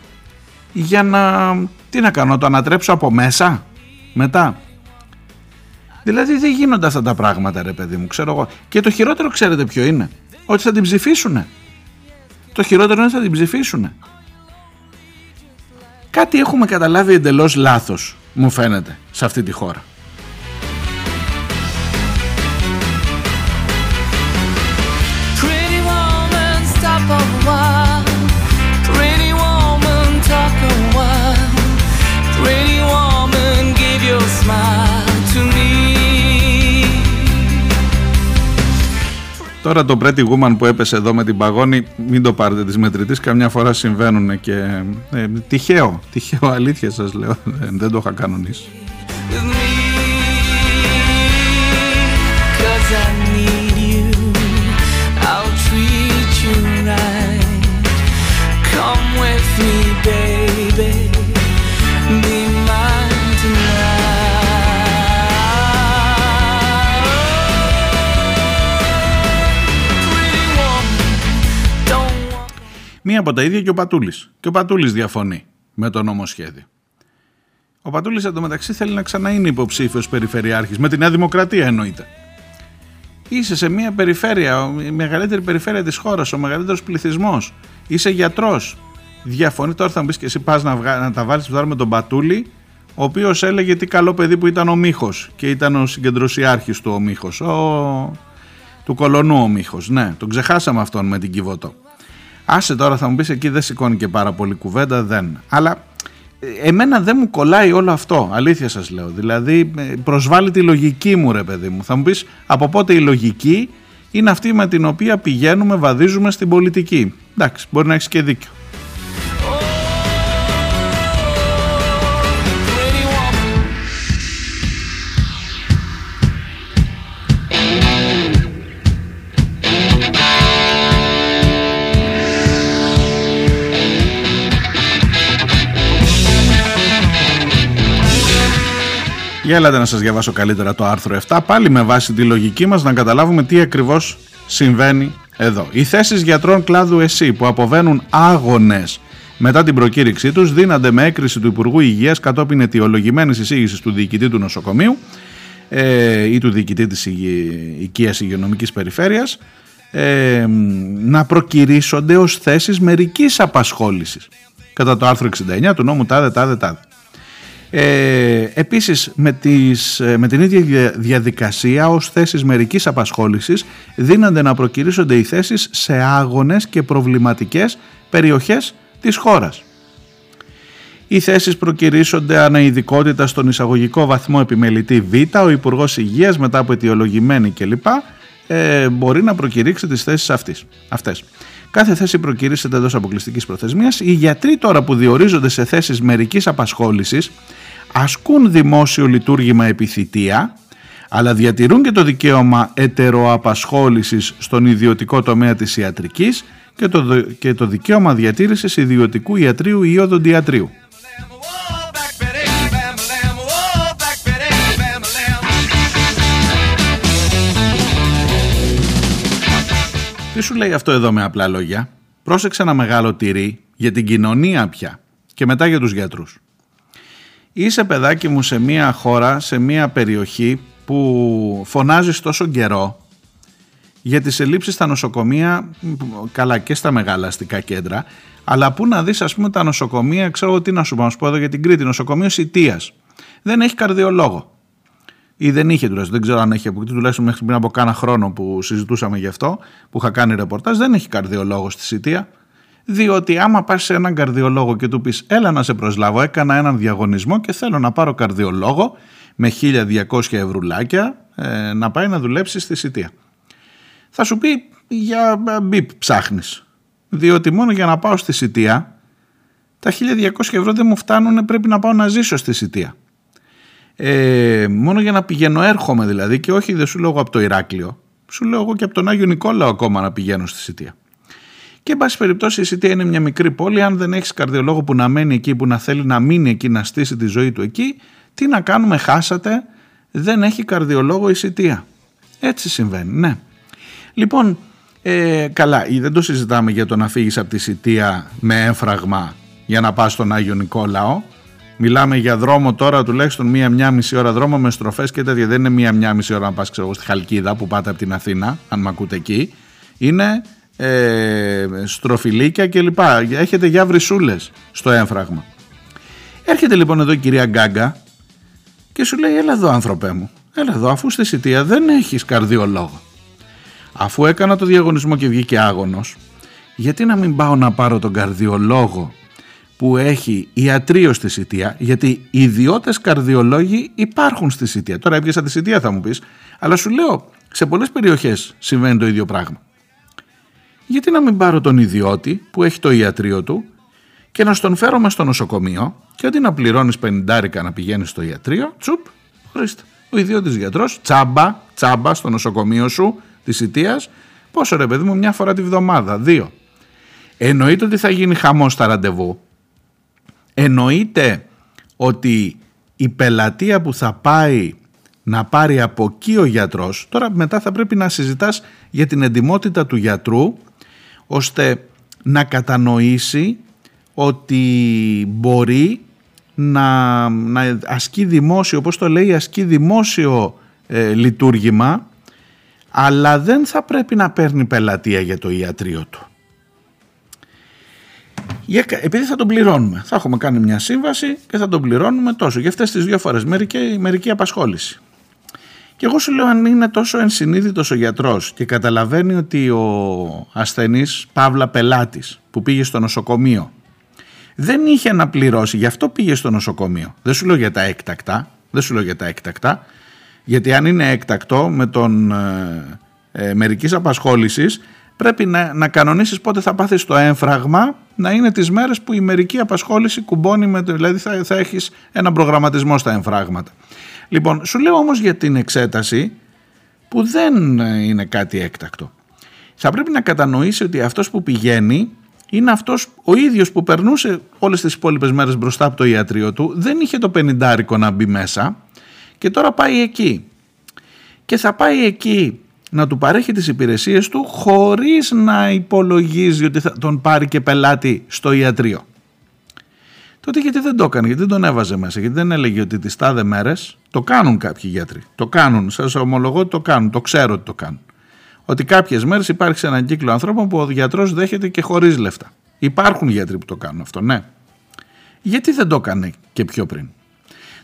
για να, τι να κάνω, το ανατρέψω από μέσα, μετά. Δηλαδή δεν γίνονται αυτά τα πράγματα ρε παιδί μου, ξέρω εγώ. Και το χειρότερο ξέρετε ποιο είναι, ότι θα την ψηφίσουνε. Το χειρότερο είναι ότι θα την ψηφίσουνε. Κάτι έχουμε καταλάβει εντελώς λάθος, μου φαίνεται, σε αυτή τη χώρα. Τώρα το Pretty Woman που έπεσε εδώ με την παγόνη, μην το πάρετε της μετρητής, καμιά φορά συμβαίνουν και ε, τυχαίο, τυχαίο αλήθεια σας λέω, δεν, δεν το είχα κανονίσει. Μία από τα ίδια και ο Πατούλης. Και ο Πατούλης διαφωνεί με το νομοσχέδιο. Ο Πατούλης εντωμεταξύ θέλει να ξανά είναι υποψήφιος περιφερειάρχης, με τη Νέα Δημοκρατία εννοείται. Είσαι σε μια περιφέρεια, η μεγαλύτερη περιφέρεια της χώρας, ο μεγαλύτερος πληθυσμός. Είσαι γιατρός. Διαφωνεί τώρα, θα μου πεις και εσύ πας να, να τα βάλεις τώρα με τον Πατούλη, ο οποίος έλεγε τι καλό παιδί που ήταν ο Μίχος και ήταν ο συγκεντρωσιάρχης του ο Μίχος. Ο... Του κολονού ο Μίχος. Ναι, τον ξεχάσαμε αυτόν με την Κιβωτό. Άσε τώρα θα μου πεις εκεί δεν σηκώνει και πάρα πολύ κουβέντα, δεν. Αλλά ε, εμένα δεν μου κολλάει όλο αυτό, αλήθεια σας λέω. Δηλαδή ε, προσβάλλει τη λογική μου ρε παιδί μου. Θα μου πεις από πότε η λογική είναι αυτή με την οποία πηγαίνουμε, βαδίζουμε στην πολιτική. Εντάξει, μπορεί να έχεις και δίκιο. Για έλατε να σας διαβάσω καλύτερα το άρθρο 7, πάλι με βάση τη λογική μας να καταλάβουμε τι ακριβώς συμβαίνει εδώ. Οι θέσεις γιατρών κλάδου ΕΣΥ που αποβαίνουν άγονες μετά την προκήρυξή τους δίνονται με έκρηση του Υπουργού Υγείας κατόπιν αιτιολογημένης εισήγησης του διοικητή του νοσοκομείου ε, ή του διοικητή της οικίας υγειονομικής περιφέρειας ε, να προκυρήσονται ως θέσεις μερικής απασχόλησης κατά το άρθρο 69 του νόμου τάδε τάδε τάδε. Ε, επίσης με, τις, ε, με την ίδια διαδικασία ως θέσεις μερικής απασχόλησης δίνονται να προκυρήσονται οι θέσεις σε άγονες και προβληματικές περιοχές της χώρας. Οι θέσεις προκυρήσονται αναειδικότητα στον εισαγωγικό βαθμό επιμελητή Β, ο Υπουργός Υγείας μετά από αιτιολογημένη κλπ. Ε, μπορεί να προκηρύξει τις θέσεις αυτής, αυτές. Κάθε θέση προκυρήσεται εντός αποκλειστικής προθεσμίας. Οι γιατροί τώρα που διορίζονται σε θέσεις μερικής απασχόλησης ασκούν δημόσιο λειτουργήμα επιθυτία αλλά διατηρούν και το δικαίωμα ετεροαπασχόλησης στον ιδιωτικό τομέα της ιατρικής και το, και το δικαίωμα διατήρησης ιδιωτικού ιατρίου ή οδοντιατρίου. Τι σου λέει αυτό εδώ με απλά λόγια; Πρόσεξε ένα μεγάλο τυρί για την κοινωνία πια και μετά για τους γιατρούς. Είσαι παιδάκι μου σε μια χώρα, σε μια περιοχή που φωνάζεις τόσο καιρό για τις ελλείψεις στα νοσοκομεία, καλά και στα μεγάλα αστικά κέντρα, αλλά πού να δεις ας πούμε τα νοσοκομεία, ξέρω τι να σου πω, να σου πω εδώ για την Κρήτη, νοσοκομείο Σιτίας. Δεν έχει καρδιολόγο. Ή δεν είχε τουλάχιστον, δεν ξέρω αν έχει αποκτήσει τουλάχιστον μέχρι πριν από κάνα χρόνο που συζητούσαμε γι' αυτό, που είχα κάνει ρεπορτάζ, δεν έχει καρδιολόγο στη Σιτία. Διότι άμα πας σε έναν καρδιολόγο και του πεις έλα να σε προσλάβω, έκανα έναν διαγωνισμό και θέλω να πάρω καρδιολόγο με 1200 ευρουλάκια ε, να πάει να δουλέψει στη Σιτία. Θα σου πει για ε, μπιπ ψάχνεις. Διότι μόνο για να πάω στη Σιτία τα 1200 ευρώ δεν μου φτάνουν πρέπει να πάω να ζήσω στη Σιτία. Ε, μόνο για να πηγαίνω έρχομαι δηλαδή και όχι δεν σου λέω από το Ηράκλειο. Σου λέω εγώ και από τον Άγιο Νικόλαο ακόμα να πηγαίνω στη Σιτία. Και εν πάση περιπτώσει η Σιτία είναι μια μικρή πόλη. Αν δεν έχεις καρδιολόγο που να μένει εκεί, που να θέλει να μείνει εκεί, να στήσει τη ζωή του εκεί, τι να κάνουμε, χάσατε. Δεν έχει καρδιολόγο η Σιτία. Έτσι συμβαίνει, ναι. Λοιπόν, ε, καλά, δεν το συζητάμε για το να φύγεις από τη Σιτία με έμφραγμα για να πας στον Άγιο Νικόλαο. Μιλάμε για δρόμο τώρα τουλάχιστον μία-μία μισή ώρα δρόμο με στροφές και τέτοια. Δεν είναι μία-μία μισή ώρα να πας ξέρω, στη Χαλκίδα που πάτε από την Αθήνα, αν με ακούτε εκεί. Είναι ε, στροφιλίκια κλπ. Έχετε για βρυσούλες στο έμφραγμα. Έρχεται λοιπόν εδώ η κυρία Γκάγκα και σου λέει έλα εδώ άνθρωπέ μου. Έλα εδώ αφού στη Σιτία δεν έχεις καρδιολόγο. Αφού έκανα το διαγωνισμό και βγήκε άγωνος γιατί να μην πάω να πάρω τον καρδιολόγο που έχει ιατρείο στη Σιτία, γιατί οι ιδιώτες καρδιολόγοι υπάρχουν στη Σιτία. Τώρα έπιασα τη Σιτία θα μου πεις, αλλά σου λέω σε πολλές περιοχές συμβαίνει το ίδιο πράγμα γιατί να μην πάρω τον ιδιώτη που έχει το ιατρείο του και να στον φέρω στο νοσοκομείο και αντί να πληρώνεις πενιντάρικα να πηγαίνεις στο ιατρείο, τσουπ, ορίστε. Ο ιδιώτης γιατρός, τσάμπα, τσάμπα στο νοσοκομείο σου της Ιτίας, πόσο ρε παιδί μου, μια φορά τη βδομάδα, δύο. Εννοείται ότι θα γίνει χαμός στα ραντεβού. Εννοείται ότι η πελατεία που θα πάει να πάρει από εκεί ο γιατρός, τώρα μετά θα πρέπει να συζητάς για την εντιμότητα του γιατρού ώστε να κατανοήσει ότι μπορεί να, να ασκεί δημόσιο, όπως το λέει, ασκεί δημόσιο ε, λειτουργήμα, αλλά δεν θα πρέπει να παίρνει πελατεία για το ιατρείο του. Επειδή θα τον πληρώνουμε. Θα έχουμε κάνει μια σύμβαση και θα τον πληρώνουμε τόσο. Για αυτές τις δύο φορές μερική, μερική απασχόληση. Και εγώ σου λέω αν είναι τόσο ενσυνείδητος ο γιατρός και καταλαβαίνει ότι ο ασθενής, παύλα πελάτης που πήγε στο νοσοκομείο δεν είχε να πληρώσει, γι' αυτό πήγε στο νοσοκομείο. Δεν σου λέω για τα έκτακτα, δεν σου λέω για τα έκτακτα, γιατί αν είναι έκτακτο με τον ε, ε, μερικής απασχόλησης πρέπει να, να κανονίσεις πότε θα πάθεις το έμφραγμα να είναι τις μέρες που η μερική απασχόληση κουμπώνει με το, δηλαδή θα, θα έχεις ένα προγραμματισμό στα εμφράγματα. Λοιπόν, σου λέω όμως για την εξέταση που δεν είναι κάτι έκτακτο. Θα πρέπει να κατανοήσει ότι αυτός που πηγαίνει είναι αυτός ο ίδιος που περνούσε όλες τις υπόλοιπες μέρες μπροστά από το ιατρείο του, δεν είχε το πενιντάρικο να μπει μέσα και τώρα πάει εκεί. Και θα πάει εκεί να του παρέχει τις υπηρεσίες του χωρίς να υπολογίζει ότι θα τον πάρει και πελάτη στο ιατρείο. Τότε γιατί δεν το έκανε, γιατί δεν τον έβαζε μέσα, γιατί δεν έλεγε ότι τις τάδε μέρες το κάνουν κάποιοι γιατροί. Το κάνουν, σας ομολογώ ότι το κάνουν, το ξέρω ότι το κάνουν. Ότι κάποιες μέρες υπάρχει σε έναν κύκλο ανθρώπων που ο γιατρός δέχεται και χωρίς λεφτά. Υπάρχουν γιατροί που το κάνουν αυτό, ναι. Γιατί δεν το έκανε και πιο πριν;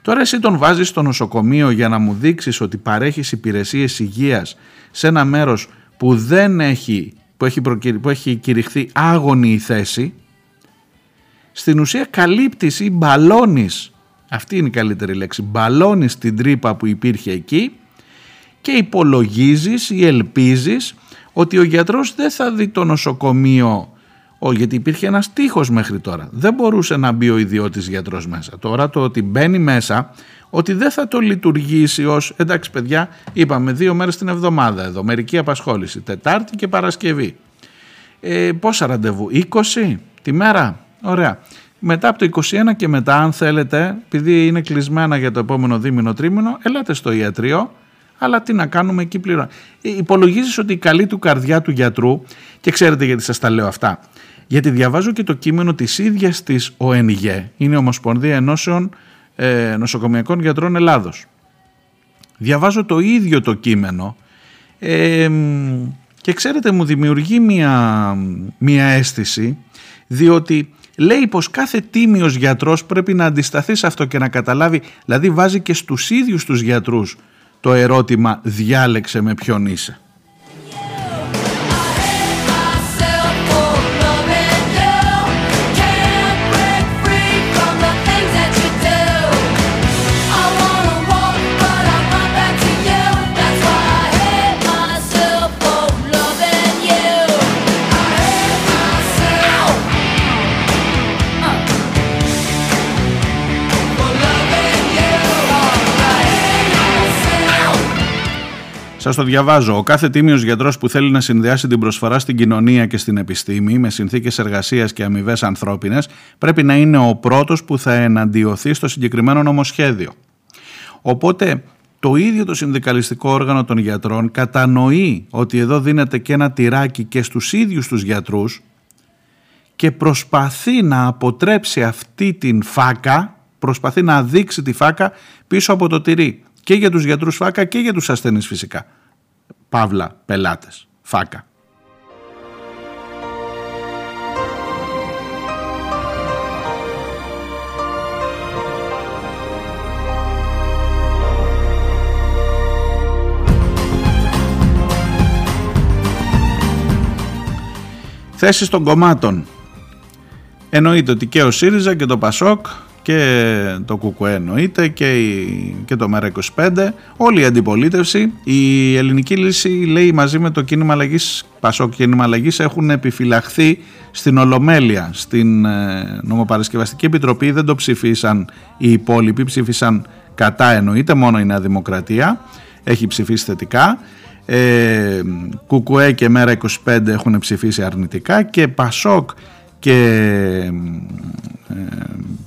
Τώρα εσύ τον βάζεις στο νοσοκομείο για να μου δείξεις ότι παρέχεις υπηρεσίες υγείας σε ένα μέρος που δεν έχει, που έχει, που έχει κηρυχθεί άγωνη η θέση, στην ουσία καλύπτεις ή μπαλώνεις, αυτή είναι η καλύτερη λέξη, μπαλώνεις την τρύπα που υπήρχε εκεί και υπολογίζεις ή ελπίζεις ότι ο γιατρός δεν θα δει το νοσοκομείο ο, γιατί υπήρχε ένας τείχος μέχρι τώρα. Δεν μπορούσε να μπει ο ιδιώτης γιατρός μέσα. Τώρα το ότι μπαίνει μέσα, ότι δεν θα το λειτουργήσει ως, εντάξει παιδιά, είπαμε δύο μέρες την εβδομάδα εδώ, μερική απασχόληση, Τετάρτη και Παρασκευή. Ε, πόσα ραντεβού, 20 τη μέρα, ωραία. Μετά από το 21 και μετά, αν θέλετε, επειδή είναι κλεισμένα για το επόμενο δίμηνο τρίμηνο, ελάτε στο ιατρείο, αλλά τι να κάνουμε εκεί πληρώνει. Ε, υπολογίζεις ότι η καλή του καρδιά του γιατρού, και ξέρετε γιατί σας τα λέω αυτά, γιατί διαβάζω και το κείμενο της ίδιας της ΟΕΝΙΓΕ, είναι η Ομοσπονδία Ενώσεων ε, Νοσοκομιακών Γιατρών Ελλάδος. Διαβάζω το ίδιο το κείμενο ε, και ξέρετε μου δημιουργεί μια, μια αίσθηση διότι λέει πως κάθε τίμιος γιατρός πρέπει να αντισταθεί σε αυτό και να καταλάβει, δηλαδή βάζει και στους ίδιους τους γιατρούς το ερώτημα διάλεξε με ποιον είσαι. Σας το διαβάζω. Ο κάθε τίμιος γιατρός που θέλει να συνδυάσει την προσφορά στην κοινωνία και στην επιστήμη με συνθήκες εργασίας και αμοιβές ανθρώπινες πρέπει να είναι ο πρώτος που θα εναντιωθεί στο συγκεκριμένο νομοσχέδιο. Οπότε το ίδιο το συνδικαλιστικό όργανο των γιατρών κατανοεί ότι εδώ δίνεται και ένα τυράκι και στους ίδιους τους γιατρούς και προσπαθεί να αποτρέψει αυτή την φάκα, προσπαθεί να δείξει τη φάκα πίσω από το τυρί και για τους γιατρούς φάκα και για τους ασθενείς φυσικά. Παύλα, πελάτες, φάκα. Θέσεις των κομμάτων. Εννοείται ότι και ο ΣΥΡΙΖΑ και το ΠΑΣΟΚ και το ΚΚΕ εννοείται και, και το ΜΕΡΑ25, όλη η αντιπολίτευση. Η ελληνική λύση λέει μαζί με το κίνημα αλλαγής, Πασόκ κίνημα αλλαγής έχουν επιφυλαχθεί στην Ολομέλεια, στην ε, νομοπαρασκευαστική επιτροπή. Δεν το ψηφίσαν οι υπόλοιποι, ψήφισαν κατά εννοείται, μόνο η Νέα Δημοκρατία έχει ψηφίσει θετικά. Ε, ΚΚΕ και ΜΕΡΑ25 έχουν ψηφίσει αρνητικά και Πασόκ και ε,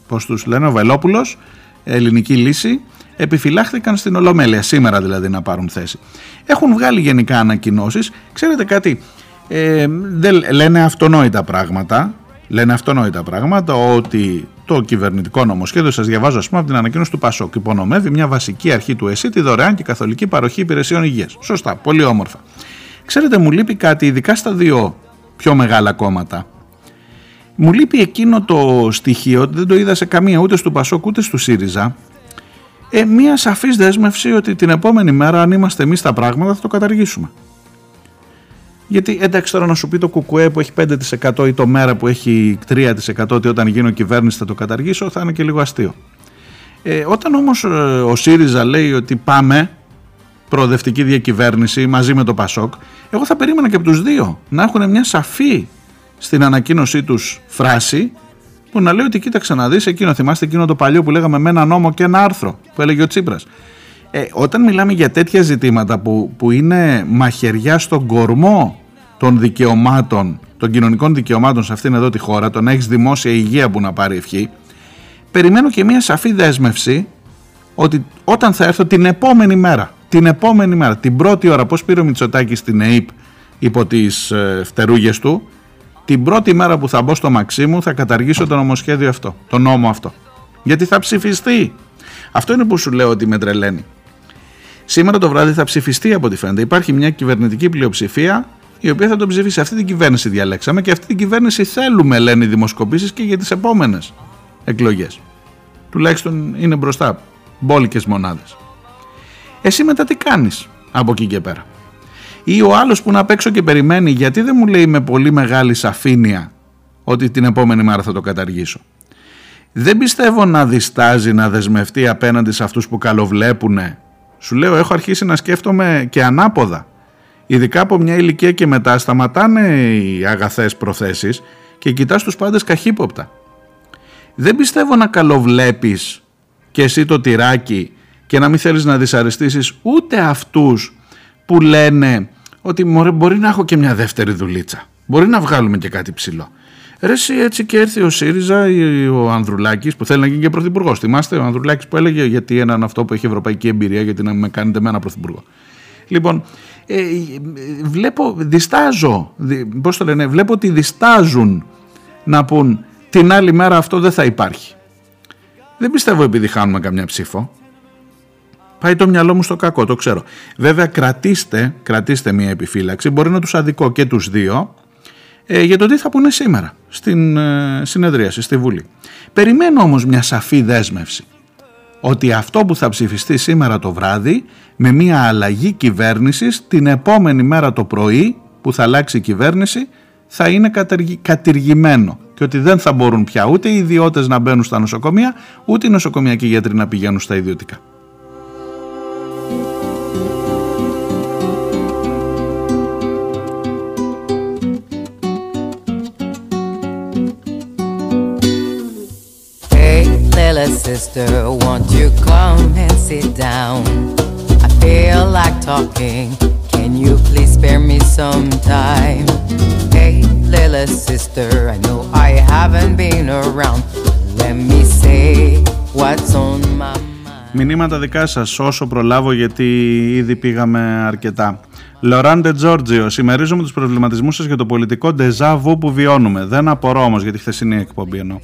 πώς τους λένε, ο Βελόπουλος, ελληνική λύση, επιφυλάχθηκαν στην Ολομέλεια, σήμερα δηλαδή να πάρουν θέση. Έχουν βγάλει γενικά ανακοινώσεις, ξέρετε κάτι, ε, δεν, λένε αυτονόητα πράγματα, λένε αυτονόητα πράγματα ότι το κυβερνητικό νομοσχέδιο, σας διαβάζω ας πούμε από την ανακοίνωση του Πασόκ, υπονομεύει μια βασική αρχή του ΕΣΥ, τη δωρεάν και καθολική παροχή υπηρεσιών υγείας. Σωστά, πολύ όμορφα. Ξέρετε, μου λείπει κάτι, ειδικά στα δύο πιο μεγάλα κόμματα. Μου λείπει εκείνο το στοιχείο, δεν το είδα σε καμία ούτε στο Πασόκ ούτε στο ΣΥΡΙΖΑ, ε, μια σαφής δέσμευση ότι την επόμενη μέρα αν είμαστε εμείς τα πράγματα θα το καταργήσουμε. Γιατί εντάξει τώρα να σου πει το κουκουέ που έχει 5% ή το μέρα που έχει 3% ότι όταν γίνω κυβέρνηση θα το καταργήσω θα είναι και λίγο αστείο. Ε, όταν όμως ε, ο ΣΥΡΙΖΑ λέει ότι πάμε προοδευτική διακυβέρνηση μαζί με το ΠΑΣΟΚ εγώ θα περίμενα και από τους δύο να έχουν μια σαφή στην ανακοίνωσή τους φράση που να λέει ότι κοίταξε να δεις εκείνο θυμάστε εκείνο το παλιό που λέγαμε με ένα νόμο και ένα άρθρο που έλεγε ο Τσίπρας ε, όταν μιλάμε για τέτοια ζητήματα που, που είναι μαχαιριά στον κορμό των δικαιωμάτων, των κοινωνικών δικαιωμάτων σε αυτήν εδώ τη χώρα, το να έχεις δημόσια υγεία που να πάρει ευχή, περιμένω και μια σαφή δέσμευση ότι όταν θα έρθω την επόμενη μέρα, την επόμενη μέρα, την πρώτη ώρα, πώς πήρε ο Μητσοτάκης στην ΕΕΠ υπό τις ε, φτερούγες του, την πρώτη μέρα που θα μπω στο μαξί μου θα καταργήσω το νομοσχέδιο αυτό, το νόμο αυτό. Γιατί θα ψηφιστεί. Αυτό είναι που σου λέω ότι με τρελαίνει. Σήμερα το βράδυ θα ψηφιστεί από ό,τι φαίνεται. Υπάρχει μια κυβερνητική πλειοψηφία η οποία θα τον ψηφίσει. Αυτή την κυβέρνηση διαλέξαμε και αυτή την κυβέρνηση θέλουμε, λένε οι δημοσκοπήσεις και για τις επόμενες εκλογές. Τουλάχιστον είναι μπροστά. Μπόλικες μονάδες. Εσύ μετά τι κάνεις από εκεί και πέρα; Ή ο άλλος που να παίξω και περιμένει, γιατί δεν μου λέει με πολύ μεγάλη σαφήνεια ότι την επόμενη μέρα θα το καταργήσω. Δεν πιστεύω να διστάζει να δεσμευτεί απέναντι σε αυτούς που καλοβλέπουν. Σου λέω έχω αρχίσει να σκέφτομαι και ανάποδα ειδικά από μια ηλικία και μετά σταματάνε οι αγαθές προθέσεις και κοιτάς τους πάντες καχύποπτα. Δεν πιστεύω να καλοβλέπεις και εσύ το τυράκι και να μην θέλεις να δυσαρεστήσεις ούτε αυτούς που λένε ότι μπορεί να έχω και μια δεύτερη δουλίτσα. Μπορεί να βγάλουμε και κάτι ψηλό. Ρε εσύ έτσι και έρθει ο ΣΥΡΙΖΑ ή ο Ανδρουλάκης που θέλει να γίνει και πρωθυπουργός. Θυμάστε ο Ανδρουλάκης που έλεγε γιατί έναν αυτό που έχει ευρωπαϊκή εμπειρία γιατί να με κάνετε με ένα πρωθυπουργό. Λοιπόν, ε, βλέπω, διστάζω, πώς το λένε, βλέπω ότι διστάζουν να πούν την άλλη μέρα αυτό δεν θα υπάρχει. Δεν πιστεύω επειδή χάνουμε καμιά ψήφο. Πάει το μυαλό μου στο κακό, το ξέρω. Βέβαια κρατήστε, κρατήστε μια επιφύλαξη, μπορεί να τους αδικό και τους δύο, ε, για το τι θα πούνε σήμερα στην ε, συνεδρίαση, στη Βουλή. Περιμένω όμως μια σαφή δέσμευση ότι αυτό που θα ψηφιστεί σήμερα το βράδυ με μια αλλαγή κυβέρνησης την επόμενη μέρα το πρωί που θα αλλάξει η κυβέρνηση θα είναι κατηργημένο και ότι δεν θα μπορούν πια ούτε οι ιδιώτες να μπαίνουν στα νοσοκομεία ούτε οι νοσοκομιακοί γιατροί να πηγαίνουν στα ιδιωτικά. Sister, won't you come and sit down? I feel like talking, can you please spare me some time? Hey, little sister, I know I haven't been around. Let me say what's on my mind. Μηνύματα δικά σας όσο προλάβω γιατί ήδη πήγαμε αρκετά. Λοράντε Τζόρτζιο, συμμερίζομαι τους προβληματισμούς σας για το πολιτικό ντεζάβου που βιώνουμε. Δεν απορώ όμως για τη χθεσινή εκπομπή εννοώ.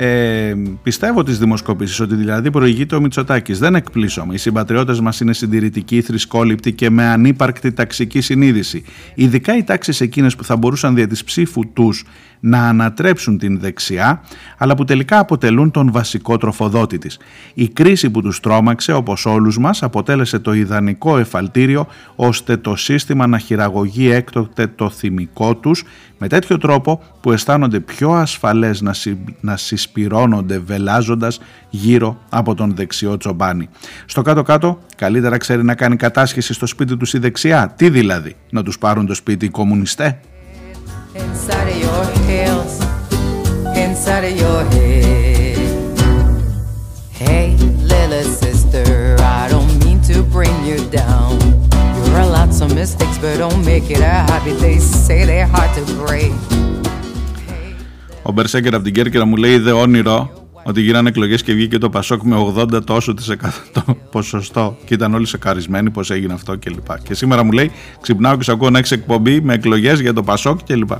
Ε, πιστεύω τις δημοσκοπήσεις ότι δηλαδή προηγείται ο Μητσοτάκης. Δεν εκπλήσωμαι. Οι συμπατριώτες μας είναι συντηρητικοί, θρησκόληπτοι και με ανύπαρκτη ταξική συνείδηση. Ειδικά οι τάξεις εκείνες που θα μπορούσαν δια της ψήφου τους να ανατρέψουν την δεξιά, αλλά που τελικά αποτελούν τον βασικό τροφοδότη της. Η κρίση που τους τρόμαξε, όπως όλους μας, αποτέλεσε το ιδανικό εφαλτήριο ώστε το σύστημα να χειραγωγεί έκτοτε το θυμικό τους με τέτοιο τρόπο που αισθάνονται πιο ασφαλές να, συ, να συσπυρώνονται βελάζοντας γύρω από τον δεξιό τσομπάνι. Στο κάτω-κάτω καλύτερα ξέρει να κάνει κατάσχεση στο σπίτι τους η δεξιά. Τι δηλαδή, να τους πάρουν το σπίτι οι κομμουνιστέ; inside of your heels, inside of your head. Hey, little sister, I don't mean to bring you down. Ο Μπερσέκερ από την Κέρκυρα μου λέει δε όνειρο ότι γίνανε εκλογές και βγήκε το Πασόκ με 80 τόσο της εκατό ποσοστό και ήταν όλοι σεκαρισμένοι πώ έγινε αυτό κλπ. Και, και σήμερα μου λέει ξυπνάω και σε ακούω να έχεις εκπομπή με εκλογές για το Πασόκ κλπ.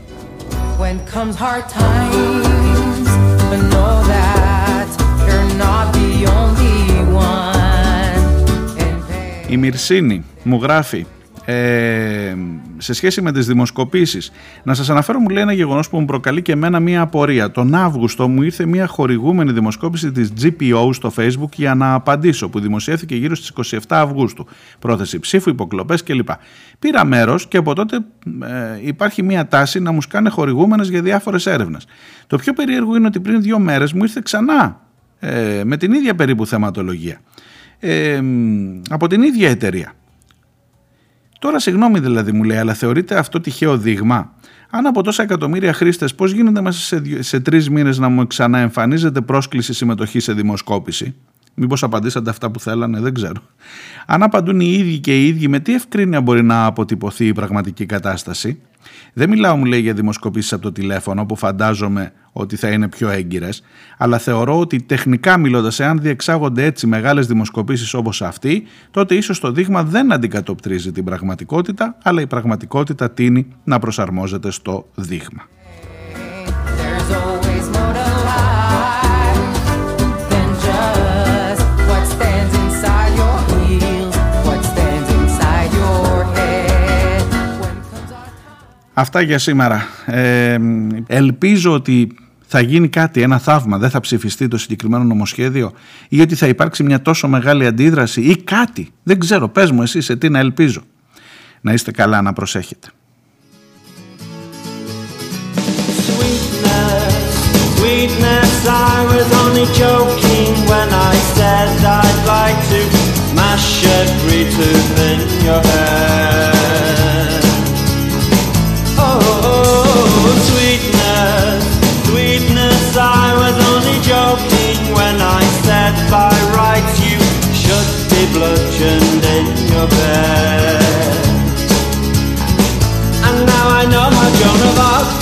Η Μυρσίνη μου γράφει ε, σε σχέση με τις δημοσκοπήσεις να σας αναφέρω μου λέει ένα γεγονός που μου προκαλεί και εμένα μια απορία. Τον Αύγουστο μου ήρθε μια χορηγούμενη δημοσκόπηση της GPO στο facebook για να απαντήσω που δημοσιεύθηκε γύρω στις 27 Αυγούστου. Πρόθεση ψήφου, υποκλοπές κλπ. Πήρα μέρος και από τότε ε, υπάρχει μια τάση να μου σκάνε χορηγούμενες για διάφορες έρευνες. Το πιο περίεργο είναι ότι πριν δύο μέρες μου ήρθε ξανά ε, με την ίδια περίπου θεματολογία. Ε, από την ίδια εταιρεία Τώρα συγγνώμη δηλαδή μου λέει, αλλά θεωρείτε αυτό τυχαίο δείγμα; Αν από τόσα εκατομμύρια χρήστες, πώς γίνεται μέσα σε, σε τρεις μήνες να μου ξαναεμφανίζεται πρόσκληση συμμετοχή σε δημοσκόπηση; Μήπως απαντήσατε αυτά που θέλανε, δεν ξέρω. Αν απαντούν οι ίδιοι και οι ίδιοι, με τι ευκρίνεια μπορεί να αποτυπωθεί η πραγματική κατάσταση; Δεν μιλάω, μου λέει, για δημοσκοπήσεις από το τηλέφωνο που φαντάζομαι ότι θα είναι πιο έγκυρες, αλλά θεωρώ ότι τεχνικά μιλώντας, εάν διεξάγονται έτσι μεγάλες δημοσκοπήσεις όπως αυτή, τότε ίσως το δείγμα δεν αντικατοπτρίζει την πραγματικότητα, αλλά η πραγματικότητα τίνει να προσαρμόζεται στο δείγμα. Αυτά για σήμερα. Ε, ελπίζω ότι θα γίνει κάτι, ένα θαύμα, δεν θα ψηφιστεί το συγκεκριμένο νομοσχέδιο ή ότι θα υπάρξει μια τόσο μεγάλη αντίδραση ή κάτι. Δεν ξέρω, πες μου εσύ σε τι να ελπίζω. Να είστε καλά, να προσέχετε. by bed. And now I know how Joan of Arc